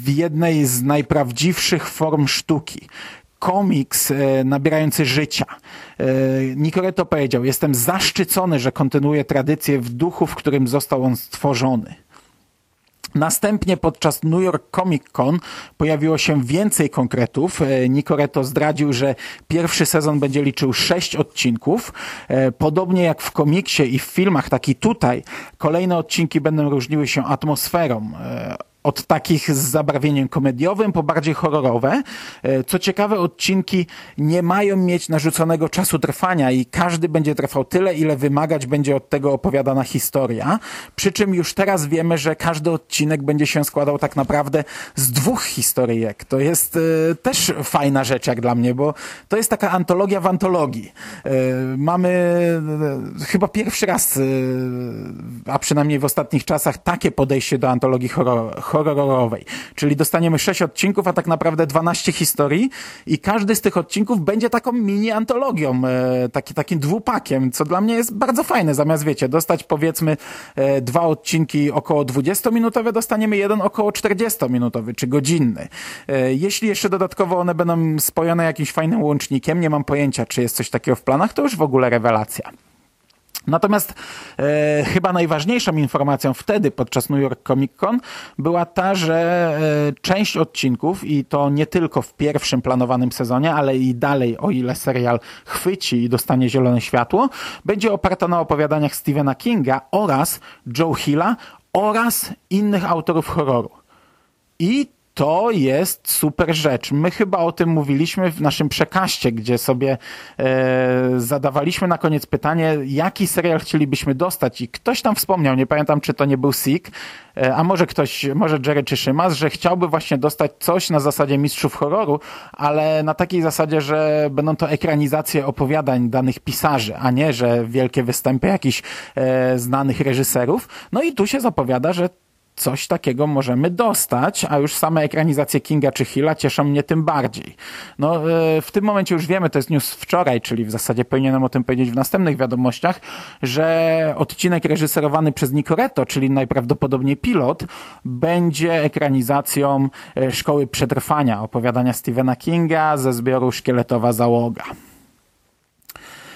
w jednej z najprawdziwszych form sztuki komiks e, nabierający życia. E, Nicoretto powiedział, jestem zaszczycony, że kontynuuje tradycję w duchu, w którym został on stworzony. Następnie podczas New York Comic Con pojawiło się więcej konkretów. E, Nicoretto zdradził, że pierwszy sezon będzie liczył sześć odcinków. Podobnie jak w komiksie i w filmach, tak i tutaj, kolejne odcinki będą różniły się atmosferą od takich z zabarwieniem komediowym po bardziej horrorowe. E, co ciekawe, odcinki nie mają mieć narzuconego czasu trwania i każdy będzie trwał tyle, ile wymagać będzie od tego opowiadana historia. Przy czym już teraz wiemy, że każdy odcinek będzie się składał tak naprawdę z dwóch historyjek. To jest y, też fajna rzecz jak dla mnie, bo to jest taka antologia w antologii. Y, mamy chyba pierwszy raz, a przynajmniej w ostatnich czasach, takie podejście do antologii horror horrorowej. Czyli dostaniemy 6 odcinków, a tak naprawdę 12 historii i każdy z tych odcinków będzie taką mini antologią, e, taki, takim dwupakiem, co dla mnie jest bardzo fajne. Zamiast, wiecie, dostać powiedzmy e, dwa odcinki około 20-minutowe, dostaniemy jeden około 40-minutowy czy godzinny. E, jeśli jeszcze dodatkowo one będą spojone jakimś fajnym łącznikiem, nie mam pojęcia, czy jest coś takiego w planach, to już w ogóle rewelacja. Natomiast e, chyba najważniejszą informacją wtedy podczas New York Comic Con była ta, że e, część odcinków i to nie tylko w pierwszym planowanym sezonie, ale i dalej, o ile serial chwyci i dostanie zielone światło, będzie oparta na opowiadaniach Stephena Kinga oraz Joe Hilla oraz innych autorów horroru. I to jest super rzecz. My chyba o tym mówiliśmy w naszym przekaście, gdzie sobie e, zadawaliśmy na koniec pytanie, jaki serial chcielibyśmy dostać i ktoś tam wspomniał, nie pamiętam czy to nie był Sik, e, a może ktoś, może Jerry czy Szymas, że chciałby właśnie dostać coś na zasadzie mistrzów horroru, ale na takiej zasadzie, że będą to ekranizacje opowiadań danych pisarzy, a nie, że wielkie występy jakichś e, znanych reżyserów. No i tu się zapowiada, że coś takiego możemy dostać, a już same ekranizacje Kinga czy Hilla cieszą mnie tym bardziej. No, e, w tym momencie już wiemy, to jest news wczoraj, czyli w zasadzie powinienem o tym powiedzieć w następnych wiadomościach, że odcinek reżyserowany przez Nicoretto, czyli najprawdopodobniej pilot, będzie ekranizacją e, Szkoły Przetrwania, opowiadania Stephena Kinga ze zbioru Szkieletowa Załoga.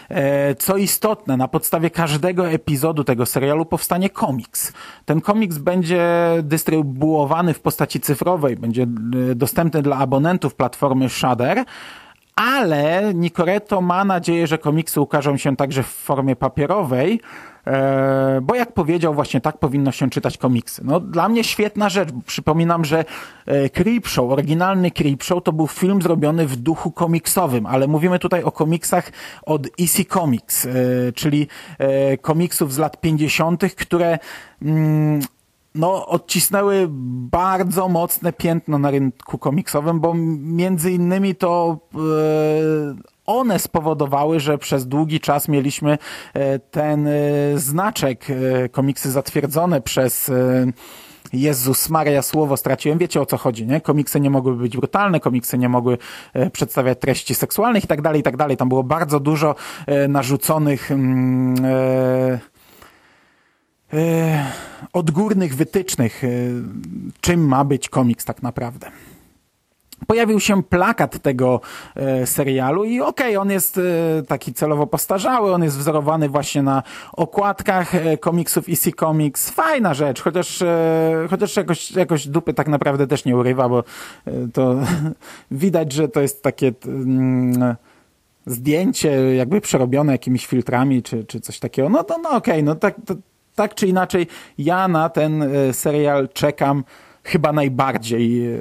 E, co istotne, na podstawie każdego epizodu tego serialu powstanie komiks. Ten komiks będzie dystrybuowany w postaci cyfrowej, będzie e, dostępny dla abonentów platformy Shudder, ale Nicoretto ma nadzieję, że komiksy ukażą się także w formie papierowej, bo jak powiedział, właśnie tak powinno się czytać komiksy. No, dla mnie świetna rzecz. Przypominam, że e, Creepshow, oryginalny Creepshow to był film zrobiony w duchu komiksowym, ale mówimy tutaj o komiksach od EC Comics, e, czyli komiksów z lat 50., które mm, no, odcisnęły bardzo mocne piętno na rynku komiksowym, bo między innymi to e, one spowodowały, że przez długi czas mieliśmy e, ten e, znaczek komiksy zatwierdzone przez Jezus Maria, słowo straciłem. Wiecie o co chodzi, nie? Komiksy nie mogły być brutalne, komiksy nie mogły e, przedstawiać treści seksualnych i tak dalej, i tak dalej. Tam było bardzo dużo e, narzuconych mm, e, e, odgórnych wytycznych, e, czym ma być komiks tak naprawdę pojawił się plakat tego e, serialu i okej, okay, on jest e, taki celowo postarzały, on jest wzorowany właśnie na okładkach e, komiksów EC Comics. Fajna rzecz, chociaż, e, chociaż jakoś, jakoś dupy tak naprawdę też nie urywa, bo e, to (laughs) widać, że to jest takie mm, zdjęcie jakby przerobione jakimiś filtrami czy, czy coś takiego. No to no, okej, okay, no tak, to, tak czy inaczej ja na ten e, serial czekam chyba najbardziej, e,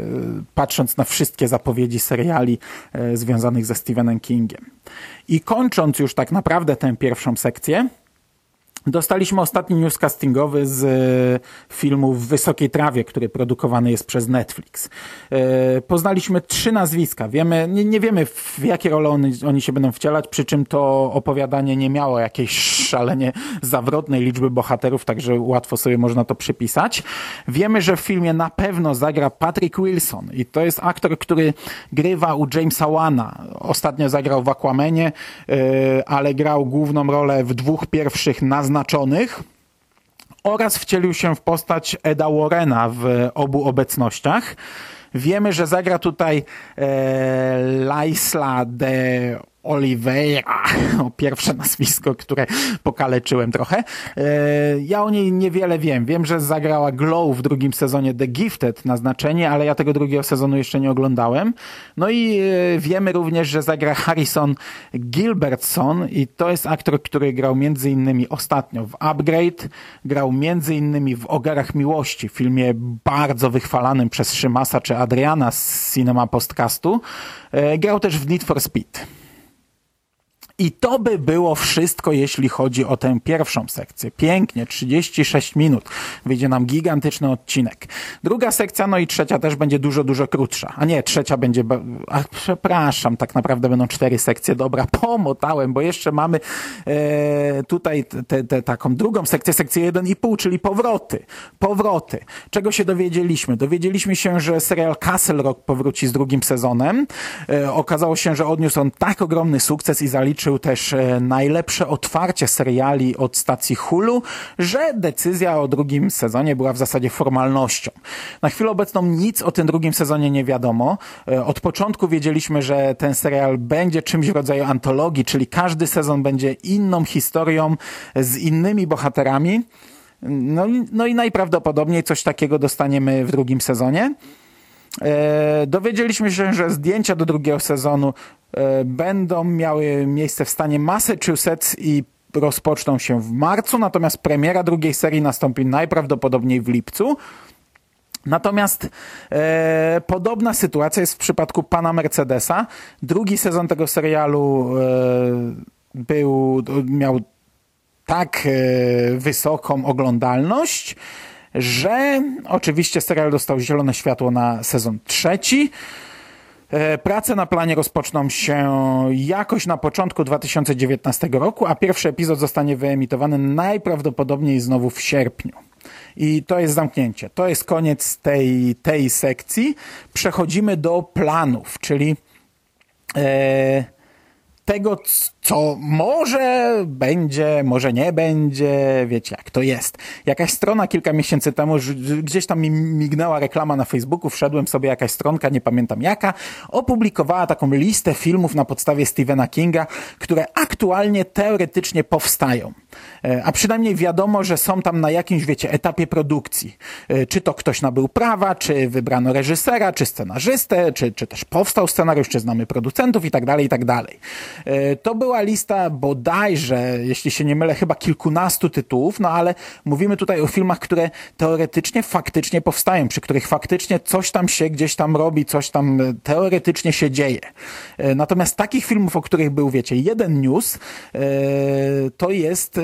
patrząc na wszystkie zapowiedzi seriali e, związanych ze Stephenem Kingiem. I kończąc już tak naprawdę tę pierwszą sekcję, Dostaliśmy ostatni news castingowy z e, filmu W Wysokiej Trawie, który produkowany jest przez Netflix. E, poznaliśmy trzy nazwiska. Wiemy, nie, nie wiemy w jakie role oni, oni się będą wcielać, przy czym to opowiadanie nie miało jakiejś szalenie zawrotnej liczby bohaterów, także łatwo sobie można to przypisać. Wiemy, że w filmie na pewno zagra Patrick Wilson i to jest aktor, który grywa u Jamesa Wana. Ostatnio zagrał w Aquamanie, e, ale grał główną rolę w dwóch pierwszych naznaczonych Oraz wcielił się w postać Eda Warrena w obu obecnościach. Wiemy, że zagra tutaj e, Laisla de Oliveira, (laughs) o pierwsze nazwisko, które pokaleczyłem trochę. E, ja o niej niewiele wiem. Wiem, że zagrała Glow w drugim sezonie The Gifted na znaczenie, ale ja tego drugiego sezonu jeszcze nie oglądałem. No i e, wiemy również, że zagra Harrison Gilbertson i to jest aktor, który grał między innymi ostatnio w Upgrade, grał między innymi w Ogarach Miłości, filmie bardzo wychwalanym przez Szymasa czy Adriana z Cinema Postcastu. E, grał też w Need for Speed. I to by było wszystko, jeśli chodzi o tę pierwszą sekcję. Pięknie, 36 minut. Wyjdzie nam gigantyczny odcinek. Druga sekcja, no i trzecia też będzie dużo, dużo krótsza. A nie, trzecia będzie... A, przepraszam, tak naprawdę będą cztery sekcje. Dobra, (laughs) pomotałem, bo jeszcze mamy e, tutaj te, te, taką drugą sekcję, sekcję 1,5, czyli powroty. Powroty. Czego się dowiedzieliśmy? Dowiedzieliśmy się, że serial Castle Rock powróci z drugim sezonem. E, okazało się, że odniósł on tak ogromny sukces i zaliczył zaliczył też e, najlepsze otwarcie seriali od stacji Hulu, że decyzja o drugim sezonie była w zasadzie formalnością. Na chwilę obecną nic o tym drugim sezonie nie wiadomo. E, od początku wiedzieliśmy, że ten serial będzie czymś w rodzaju antologii, czyli każdy sezon będzie inną historią z innymi bohaterami. No, no i najprawdopodobniej coś takiego dostaniemy w drugim sezonie. E, dowiedzieliśmy się, że zdjęcia do drugiego sezonu e, będą miały miejsce w stanie Massachusetts i rozpoczną się w marcu, natomiast premiera drugiej serii nastąpi najprawdopodobniej w lipcu. Natomiast e, podobna sytuacja jest w przypadku pana Mercedesa. Drugi sezon tego serialu e, był, miał tak e, wysoką oglądalność, że oczywiście serial dostał zielone światło na sezon trzeci. E, prace na planie rozpoczną się jakoś na początku 2019 roku, a pierwszy epizod zostanie wyemitowany najprawdopodobniej znowu w sierpniu. I to jest zamknięcie. To jest koniec tej, tej sekcji. Przechodzimy do planów, czyli e, tego, co może będzie, może nie będzie, wiecie jak to jest. Jakaś strona kilka miesięcy temu, gdzieś tam mi mignęła reklama na Facebooku, wszedłem sobie jakaś stronka, nie pamiętam jaka, opublikowała taką listę filmów na podstawie Stephena Kinga, które aktualnie teoretycznie powstają. E, a przynajmniej wiadomo, że są tam na jakimś, wiecie, etapie produkcji. E, czy to ktoś nabył prawa, czy wybrano reżysera, czy scenarzystę, czy, czy też powstał scenariusz, czy znamy producentów i tak dalej, i tak dalej. E, to była lista bodajże, jeśli się nie mylę, chyba kilkunastu tytułów, no ale mówimy tutaj o filmach, które teoretycznie, faktycznie powstają, przy których faktycznie coś tam się gdzieś tam robi, coś tam teoretycznie się dzieje. Natomiast takich filmów, o których był, wiecie, jeden news, to jest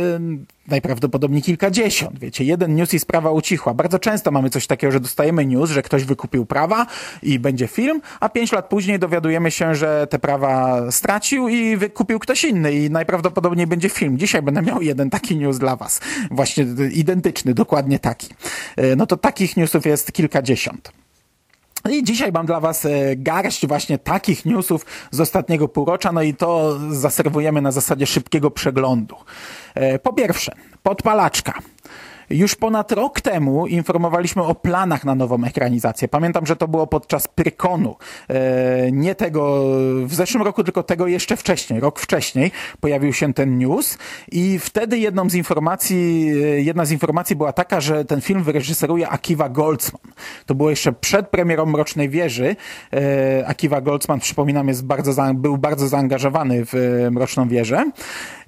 najprawdopodobniej kilkadziesiąt. Wiecie, jeden news i sprawa ucichła. Bardzo często mamy coś takiego, że dostajemy news, że ktoś wykupił prawa i będzie film, a pięć lat później dowiadujemy się, że te prawa stracił i wykupił ktoś inny i najprawdopodobniej będzie film. Dzisiaj będę miał jeden taki news dla was. Właśnie identyczny, dokładnie taki. E, no to takich newsów jest kilkadziesiąt. I dzisiaj mam dla Was e, garść właśnie takich newsów z ostatniego półrocza, no i to zaserwujemy na zasadzie szybkiego przeglądu. E, po pierwsze, podpalaczka. Już ponad rok temu informowaliśmy o planach na nową ekranizację. Pamiętam, że to było podczas Prykonu. E, nie tego w zeszłym roku, tylko tego jeszcze wcześniej. Rok wcześniej pojawił się ten news i wtedy jedną z informacji, e, jedna z informacji była taka, że ten film wyreżyseruje Akiva Goldsman. To było jeszcze przed premierą Mrocznej Wieży. E, Akiva Goldsman, przypominam, jest bardzo, był bardzo zaangażowany w Mroczną Wieżę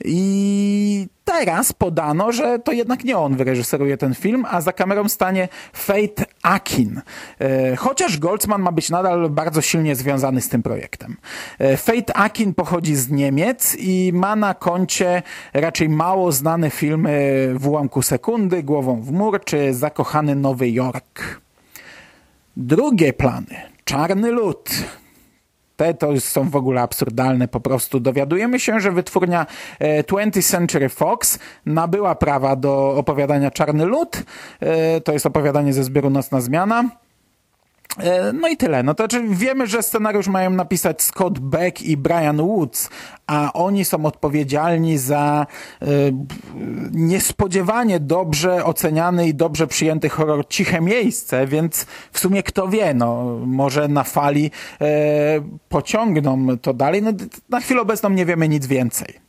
i teraz podano, że to jednak nie on wyreżyseruje ten film, a za kamerą stanie Fate Akin. E, chociaż Goldsman ma być nadal bardzo silnie związany z tym projektem. E, Fate Akin pochodzi z Niemiec i ma na koncie raczej mało znane filmy W ułamku sekundy, Głową w mur czy Zakochany Nowy Jork. Drugie plany. Czarny lód. Te to są w ogóle absurdalne po prostu. Dowiadujemy się, że wytwórnia 20th e, Century Fox nabyła prawa do opowiadania Czarny Lud. E, to jest opowiadanie ze zbioru Nocna Zmiana. E, no i tyle. No to znaczy wiemy, że scenariusz mają napisać Scott Beck i Brian Woods, a oni są odpowiedzialni za y, niespodziewanie dobrze oceniany i dobrze przyjęty horror Ciche Miejsce, więc w sumie kto wie, no może na fali y, pociągną to dalej. No, na chwilę obecną nie wiemy nic więcej.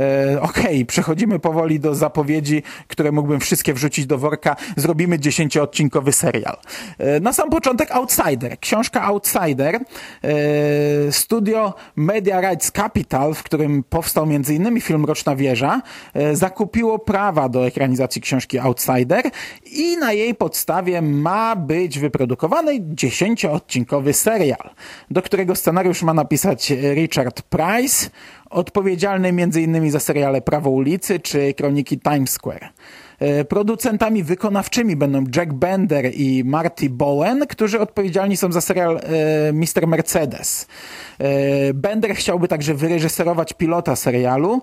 E, okej, okay, przechodzimy powoli do zapowiedzi, które mógłbym wszystkie wrzucić do worka. Zrobimy dziesięcioodcinkowy serial. E, na sam początek Outsider. Książka Outsider. E, studio Media Rights Capital, w którym powstał m.in. film Roczna Wieża, zakupiło prawa do ekranizacji książki Outsider i na jej podstawie ma być wyprodukowany dziesięcioodcinkowy serial, do którego scenariusz ma napisać Richard Price, odpowiedzialny m.in. za seriale Prawo ulicy czy Kroniki Times Square. E, producentami wykonawczymi będą Jack Bender i Marty Bowen, którzy odpowiedzialni są za serial e, Mr. Mercedes. E, Bender chciałby także wyreżyserować pilota serialu,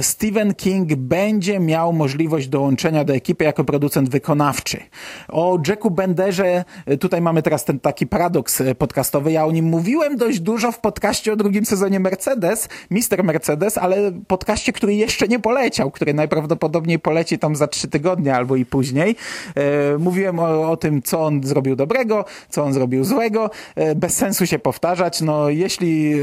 Stephen King będzie miał możliwość dołączenia do ekipy jako producent wykonawczy. O Jacku Benderze, tutaj mamy teraz ten taki paradoks podcastowy, ja o nim mówiłem dość dużo w podcaście o drugim sezonie Mercedes, Mister Mercedes, ale podcaście, który jeszcze nie poleciał, który najprawdopodobniej poleci tam za trzy tygodnie albo i później. Mówiłem o, o tym, co on zrobił dobrego, co on zrobił złego. Bez sensu się powtarzać. No, jeśli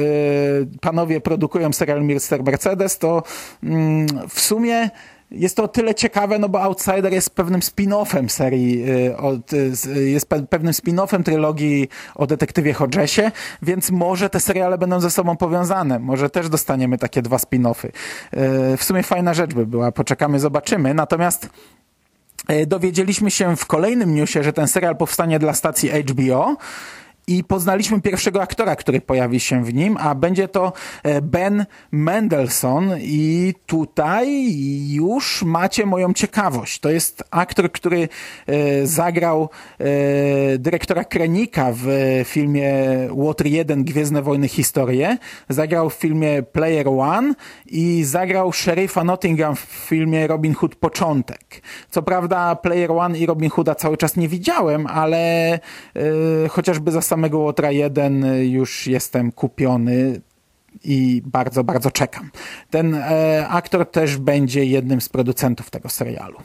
panowie produkują serial Mister Mercedes, to Mm, w sumie jest to o tyle ciekawe, no bo Outsider jest pewnym spin-offem serii, y, y, jest pewnym spin-offem trylogii o detektywie Hodgesie, więc może te seriale będą ze sobą powiązane. Może też dostaniemy takie dwa spin-offy. Y, w sumie fajna rzecz by była. Poczekamy, zobaczymy. Natomiast dowiedzieliśmy się w kolejnym newsie, że ten serial powstanie dla stacji HBO i poznaliśmy pierwszego aktora, który pojawi się w nim, a będzie to e, Ben Mendelssohn i tutaj już macie moją ciekawość. To jest aktor, który e, zagrał e, dyrektora Krenika w filmie Water 1 Gwiezdne Wojny Historie, zagrał w filmie Player One i zagrał szeryfa Nottingham w filmie Robin Hood Początek. Co prawda Player One i Robin Hooda cały czas nie widziałem, ale chociażby za samego Łotra 1 już jestem kupiony i bardzo, bardzo czekam. Ten e, aktor też będzie jednym z producentów tego serialu.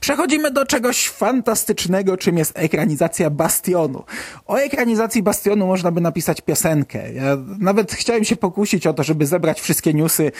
Przechodzimy do czegoś fantastycznego, czym jest ekranizacja Bastionu. O ekranizacji Bastionu można by napisać piosenkę. Ja nawet chciałem się pokusić o to, żeby zebrać wszystkie newsy e,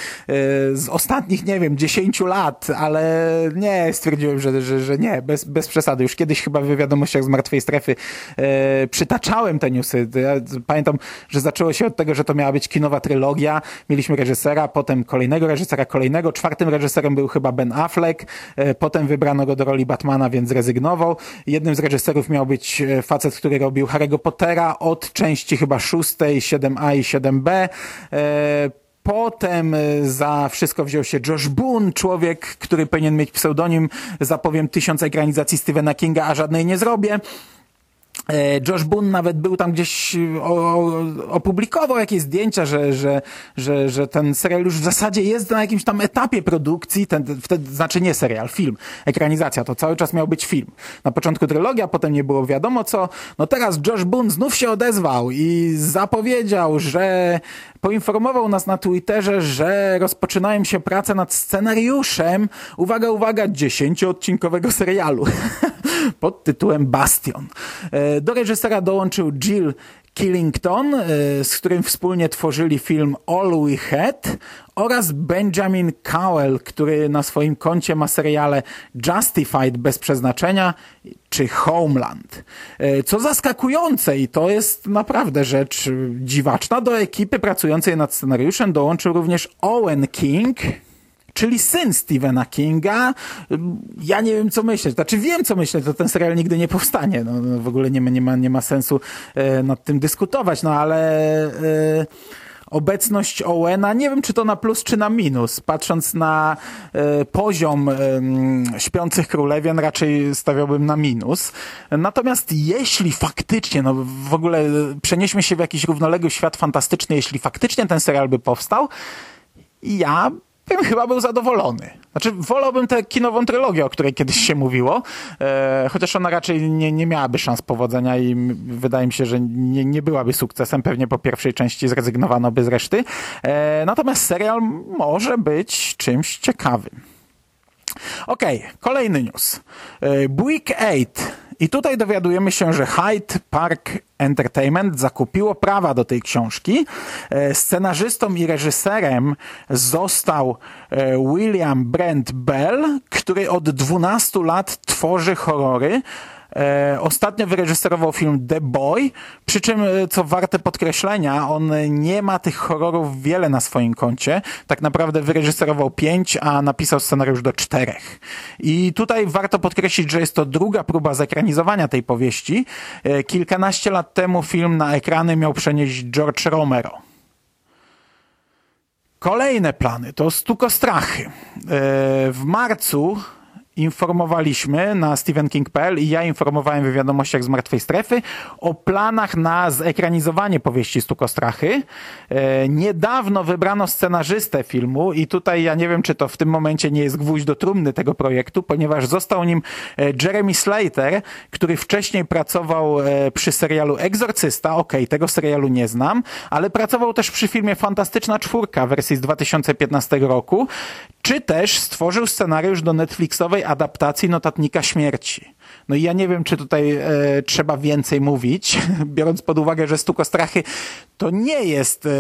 z ostatnich, nie wiem, 10 lat, ale nie, stwierdziłem, że, że, że nie, bez, bez przesady. Już kiedyś chyba w wiadomościach z Martwej Strefy e, przytaczałem te newsy. Ja pamiętam, że zaczęło się od tego, że to miała być kinowa trylogia. Mieliśmy reżysera, potem kolejnego reżysera, kolejnego. Czwartym reżyserem był chyba Ben Affleck, e, wybrano go do roli Batmana, więc zrezygnował. Jednym z reżyserów miał być e, facet, który robił Harry'ego Pottera od części chyba szóstej, 7a i 7b. Potem y, za wszystko wziął się Josh Boone, człowiek, który powinien mieć pseudonim, zapowiem tysiąc ekranizacji Stephena Kinga, a żadnej nie zrobię. E, Josh Boone nawet był tam gdzieś o, o, opublikował jakieś zdjęcia, że, że, że, że ten serial już w zasadzie jest na jakimś tam etapie produkcji, ten, wtedy, znaczy nie serial, film, ekranizacja, to cały czas miał być film. Na początku trylogia, potem nie było wiadomo co. No teraz Josh Boone znów się odezwał i zapowiedział, że poinformował nas na Twitterze, że rozpoczynają się prace nad scenariuszem, uwaga, uwaga, dziesięcioodcinkowego serialu (laughs) pod tytułem Bastion. E, do reżysera dołączył Jill Killington, e, z którym wspólnie tworzyli film All We Had oraz Benjamin Cowell, który na swoim koncie ma seriale Justified bez przeznaczenia czy Homeland. E, co zaskakujące i to jest naprawdę rzecz dziwaczna, do ekipy pracującej nad scenariuszem dołączył również Owen King, czyli syn Stephena Kinga. Ja nie wiem, co myśleć. Znaczy wiem, co myśleć, to ten serial nigdy nie powstanie. No, no w ogóle nie ma, nie ma, nie ma sensu e, nad tym dyskutować, no ale... E, obecność Owena, nie wiem czy to na plus czy na minus. Patrząc na e, poziom e, śpiących królewien, raczej stawiałbym na minus. Natomiast jeśli faktycznie, no w ogóle przenieśmy się w jakiś równoległy świat fantastyczny, jeśli faktycznie ten serial by powstał, ja bym chyba był zadowolony. Znaczy, wolałbym tę kinową trylogię, o której kiedyś się mówiło, e, chociaż ona raczej nie, nie miałaby szans powodzenia i wydaje mi się, że nie, nie byłaby sukcesem. Pewnie po pierwszej części zrezygnowano by z reszty. E, natomiast serial może być czymś ciekawym. Okej, okay, kolejny news. E, Buick 8 i tutaj dowiadujemy się, że Hyde Park Entertainment zakupiło prawa do tej książki. E, scenarzystą i reżyserem został e, William Brent Bell, który od 12 lat tworzy horrory. E, ostatnio wyreżyserował film The Boy, przy czym, e, co warte podkreślenia, on nie ma tych horrorów wiele na swoim koncie. Tak naprawdę wyreżyserował pięć, a napisał scenariusz do czterech. I tutaj warto podkreślić, że jest to druga próba zekranizowania tej powieści. E, kilkanaście lat temu film na ekrany miał przenieść George Romero. Kolejne plany to Stukostrachy. W marcu informowaliśmy na stephenking.pl i ja informowałem w wiadomościach z Martwej Strefy o planach na zekranizowanie powieści Stukostrachy. E, niedawno wybrano scenarzystę filmu i tutaj ja nie wiem, czy to w tym momencie nie jest gwóźdź do trumny tego projektu, ponieważ został nim e, Jeremy Slater, który wcześniej pracował e, przy serialu Egzorcysta. Okej, okay, tego serialu nie znam, ale pracował też przy filmie Fantastyczna Czwórka wersji z 2015 roku, czy też stworzył scenariusz do Netflixowej adaptacji Notatnika Śmierci. No i ja nie wiem, czy tutaj e, trzeba więcej mówić, (laughs) biorąc pod uwagę, że Stukostrachy to nie jest e,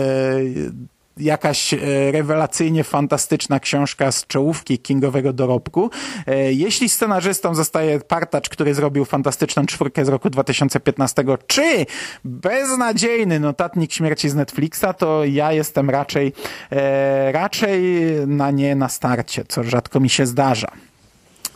jakaś e, rewelacyjnie fantastyczna książka z czołówki kingowego dorobku. E, jeśli scenarzystą zostaje partacz, który zrobił fantastyczną czwórkę z roku 2015, czy beznadziejny notatnik śmierci z Netflixa, to ja jestem raczej, e, raczej na nie na starcie, co rzadko mi się zdarza.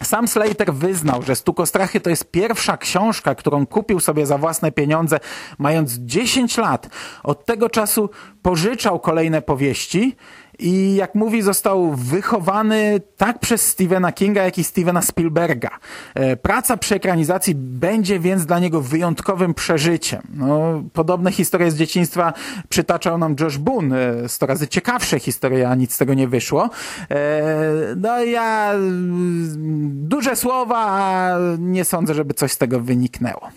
Sam Slater wyznał, że Stukostrachy to jest pierwsza książka, którą kupił sobie za własne pieniądze, mając 10 lat. Od tego czasu pożyczał kolejne powieści i jak mówi, został wychowany tak przez Stephena Kinga, jak i Stevena Spielberga. E, praca przy ekranizacji będzie więc dla niego wyjątkowym przeżyciem. No, podobne historie z dzieciństwa przytaczał nam Josh Boone, e, sto razy ciekawsze historie, a nic z tego nie wyszło. E, no ja duże słowa, a nie sądzę, żeby coś z tego wyniknęło.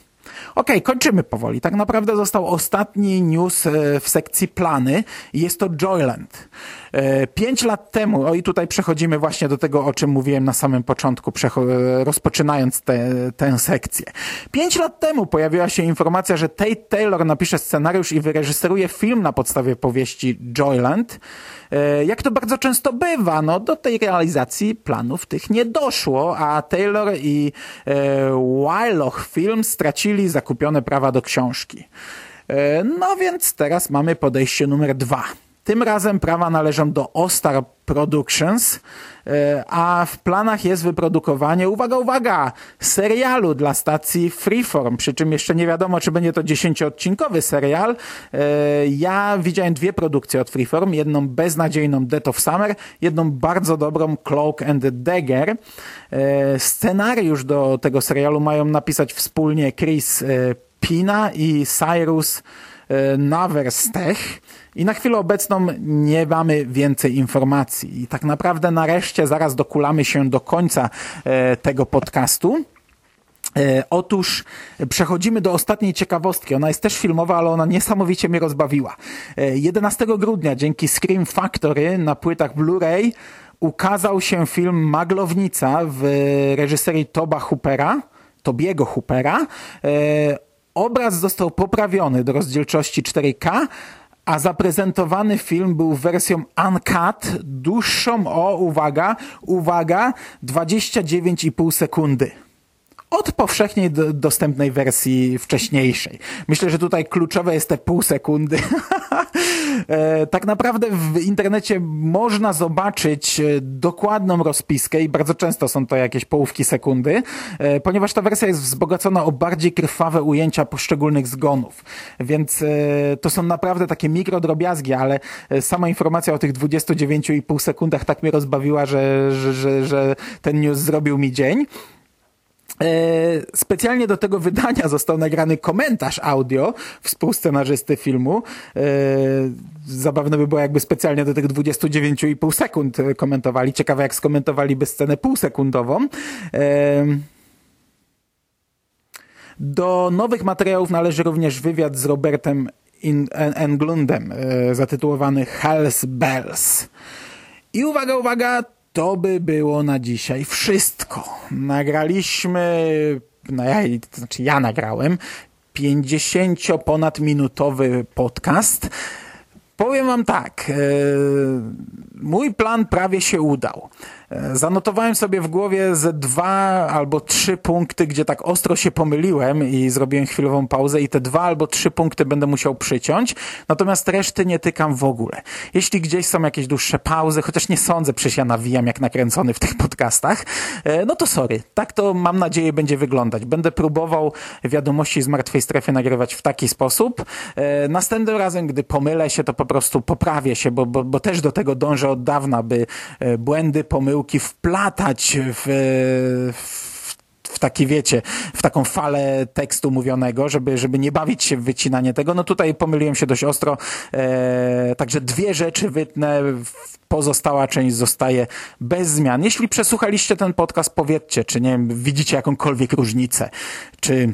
Okej, okay, kończymy powoli. Tak naprawdę został ostatni news e, w sekcji plany i jest to Joyland. E, pięć lat temu, o i tutaj przechodzimy właśnie do tego, o czym mówiłem na samym początku, e, rozpoczynając tę sekcję. Pięć lat temu pojawiła się informacja, że Tate Taylor napisze scenariusz i wyreżyseruje film na podstawie powieści Joyland. Jak to bardzo często bywa, no do tej realizacji planów tych nie doszło, a Taylor i Wyloch Film stracili zakupione prawa do książki. E, no więc teraz mamy podejście numer dwa. Tym razem prawa należą do Ostar Productions, e, a w planach jest wyprodukowanie, uwaga, uwaga, serialu dla stacji Freeform, przy czym jeszcze nie wiadomo, czy będzie to dziesięcioodcinkowy serial. E, ja widziałem dwie produkcje od Freeform, jedną beznadziejną Death of Summer, jedną bardzo dobrą Cloak and Dagger. E, scenariusz do tego serialu mają napisać wspólnie Chris Pina i Cyrus Naverstech. I na chwilę obecną nie mamy więcej informacji. I tak naprawdę nareszcie zaraz dokulamy się do końca e, tego podcastu. E, otóż przechodzimy do ostatniej ciekawostki. Ona jest też filmowa, ale ona niesamowicie mnie rozbawiła. 11 e, grudnia dzięki Scream Factory na płytach Blu-ray ukazał się film Maglownica w reżyserii Toba Hoopera, Tobiego Hoopera. Obraz został poprawiony do rozdzielczości 4K, a zaprezentowany film był wersją uncut, dłuższą o, uwaga, uwaga, 29,5 sekundy od powszechnie dostępnej wersji wcześniejszej. Myślę, że tutaj kluczowe jest te pół sekundy. (laughs) E, tak naprawdę w internecie można zobaczyć e, dokładną rozpiskę i bardzo często są to jakieś połówki sekundy, e, ponieważ ta wersja jest wzbogacona o bardziej krwawe ujęcia poszczególnych zgonów. Więc to są naprawdę takie mikrodrobiazgi, ale sama informacja o tych 29,5 sekundach tak mnie rozbawiła, że, że, że, że ten news zrobił mi dzień. E, specjalnie do tego wydania został nagrany komentarz audio współscenarzysty filmu. E, zabawne by było, jakby specjalnie do tych 29,5 sekund komentowali. Ciekawe, jak skomentowaliby scenę półsekundową. E, do nowych materiałów należy również wywiad z Robertem Englundem zatytułowany Hell's Bells. I uwaga, uwaga, to by było na dzisiaj wszystko. Nagraliśmy, no ja, to znaczy ja nagrałem 50 ponad minutowy podcast. Powiem wam tak, e, mój plan prawie się udał. E, zanotowałem sobie w głowie ze dwa albo trzy punkty, gdzie tak ostro się pomyliłem i zrobiłem chwilową pauzę i te dwa albo trzy punkty będę musiał przyciąć, natomiast reszty nie tykam w ogóle. Jeśli gdzieś są jakieś dłuższe pauzy, chociaż nie sądzę, przecież ja nawijam jak nakręcony w tych podcastach, e, no to sorry. Tak to mam nadzieję będzie wyglądać. Będę próbował wiadomości z martwej strefy nagrywać w taki sposób. E, następnym razem, gdy pomylę się, to po prostu poprawię się, bo, bo, bo też do tego dążę od dawna, by błędy, pomyłki wplatać w, w w taki, wiecie, w taką falę tekstu mówionego, żeby, żeby nie bawić się w wycinanie tego. No tutaj pomyliłem się dość ostro. E, także dwie rzeczy wytnę, pozostała część zostaje bez zmian. Jeśli przesłuchaliście ten podcast, powiedzcie, czy nie wiem, widzicie jakąkolwiek różnicę, czy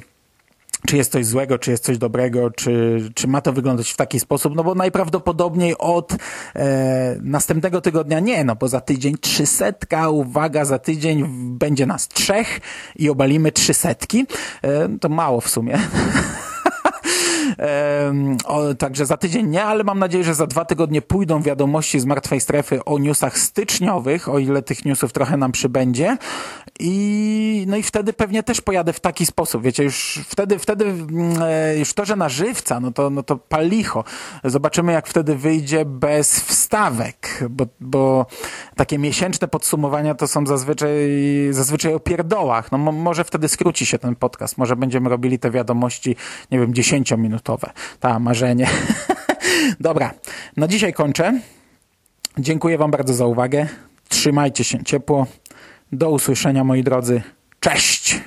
czy jest coś złego, czy jest coś dobrego, czy, czy ma to wyglądać w taki sposób, no bo najprawdopodobniej od e, następnego tygodnia nie, no bo za tydzień trzysetka, uwaga, za tydzień będzie nas trzech i obalimy trzysetki, e, to mało w sumie. (laughs) O, także za tydzień nie, ale mam nadzieję, że za dwa tygodnie pójdą wiadomości z martwej strefy o newsach styczniowych, o ile tych newsów trochę nam przybędzie. I, no i wtedy pewnie też pojadę w taki sposób, wiecie, już wtedy, wtedy mm, e, już to, że na żywca, no to, no to palicho. Zobaczymy, jak wtedy wyjdzie bez wstawek, bo, bo takie miesięczne podsumowania to są zazwyczaj, zazwyczaj o pierdołach. No może wtedy skróci się ten podcast, może będziemy robili te wiadomości, nie wiem, dziesięciominutowe. Ta, marzenie. (laughs) Dobra, na dzisiaj kończę. Dziękuję wam bardzo za uwagę. Trzymajcie się ciepło. Do usłyszenia, moi drodzy. Cześć!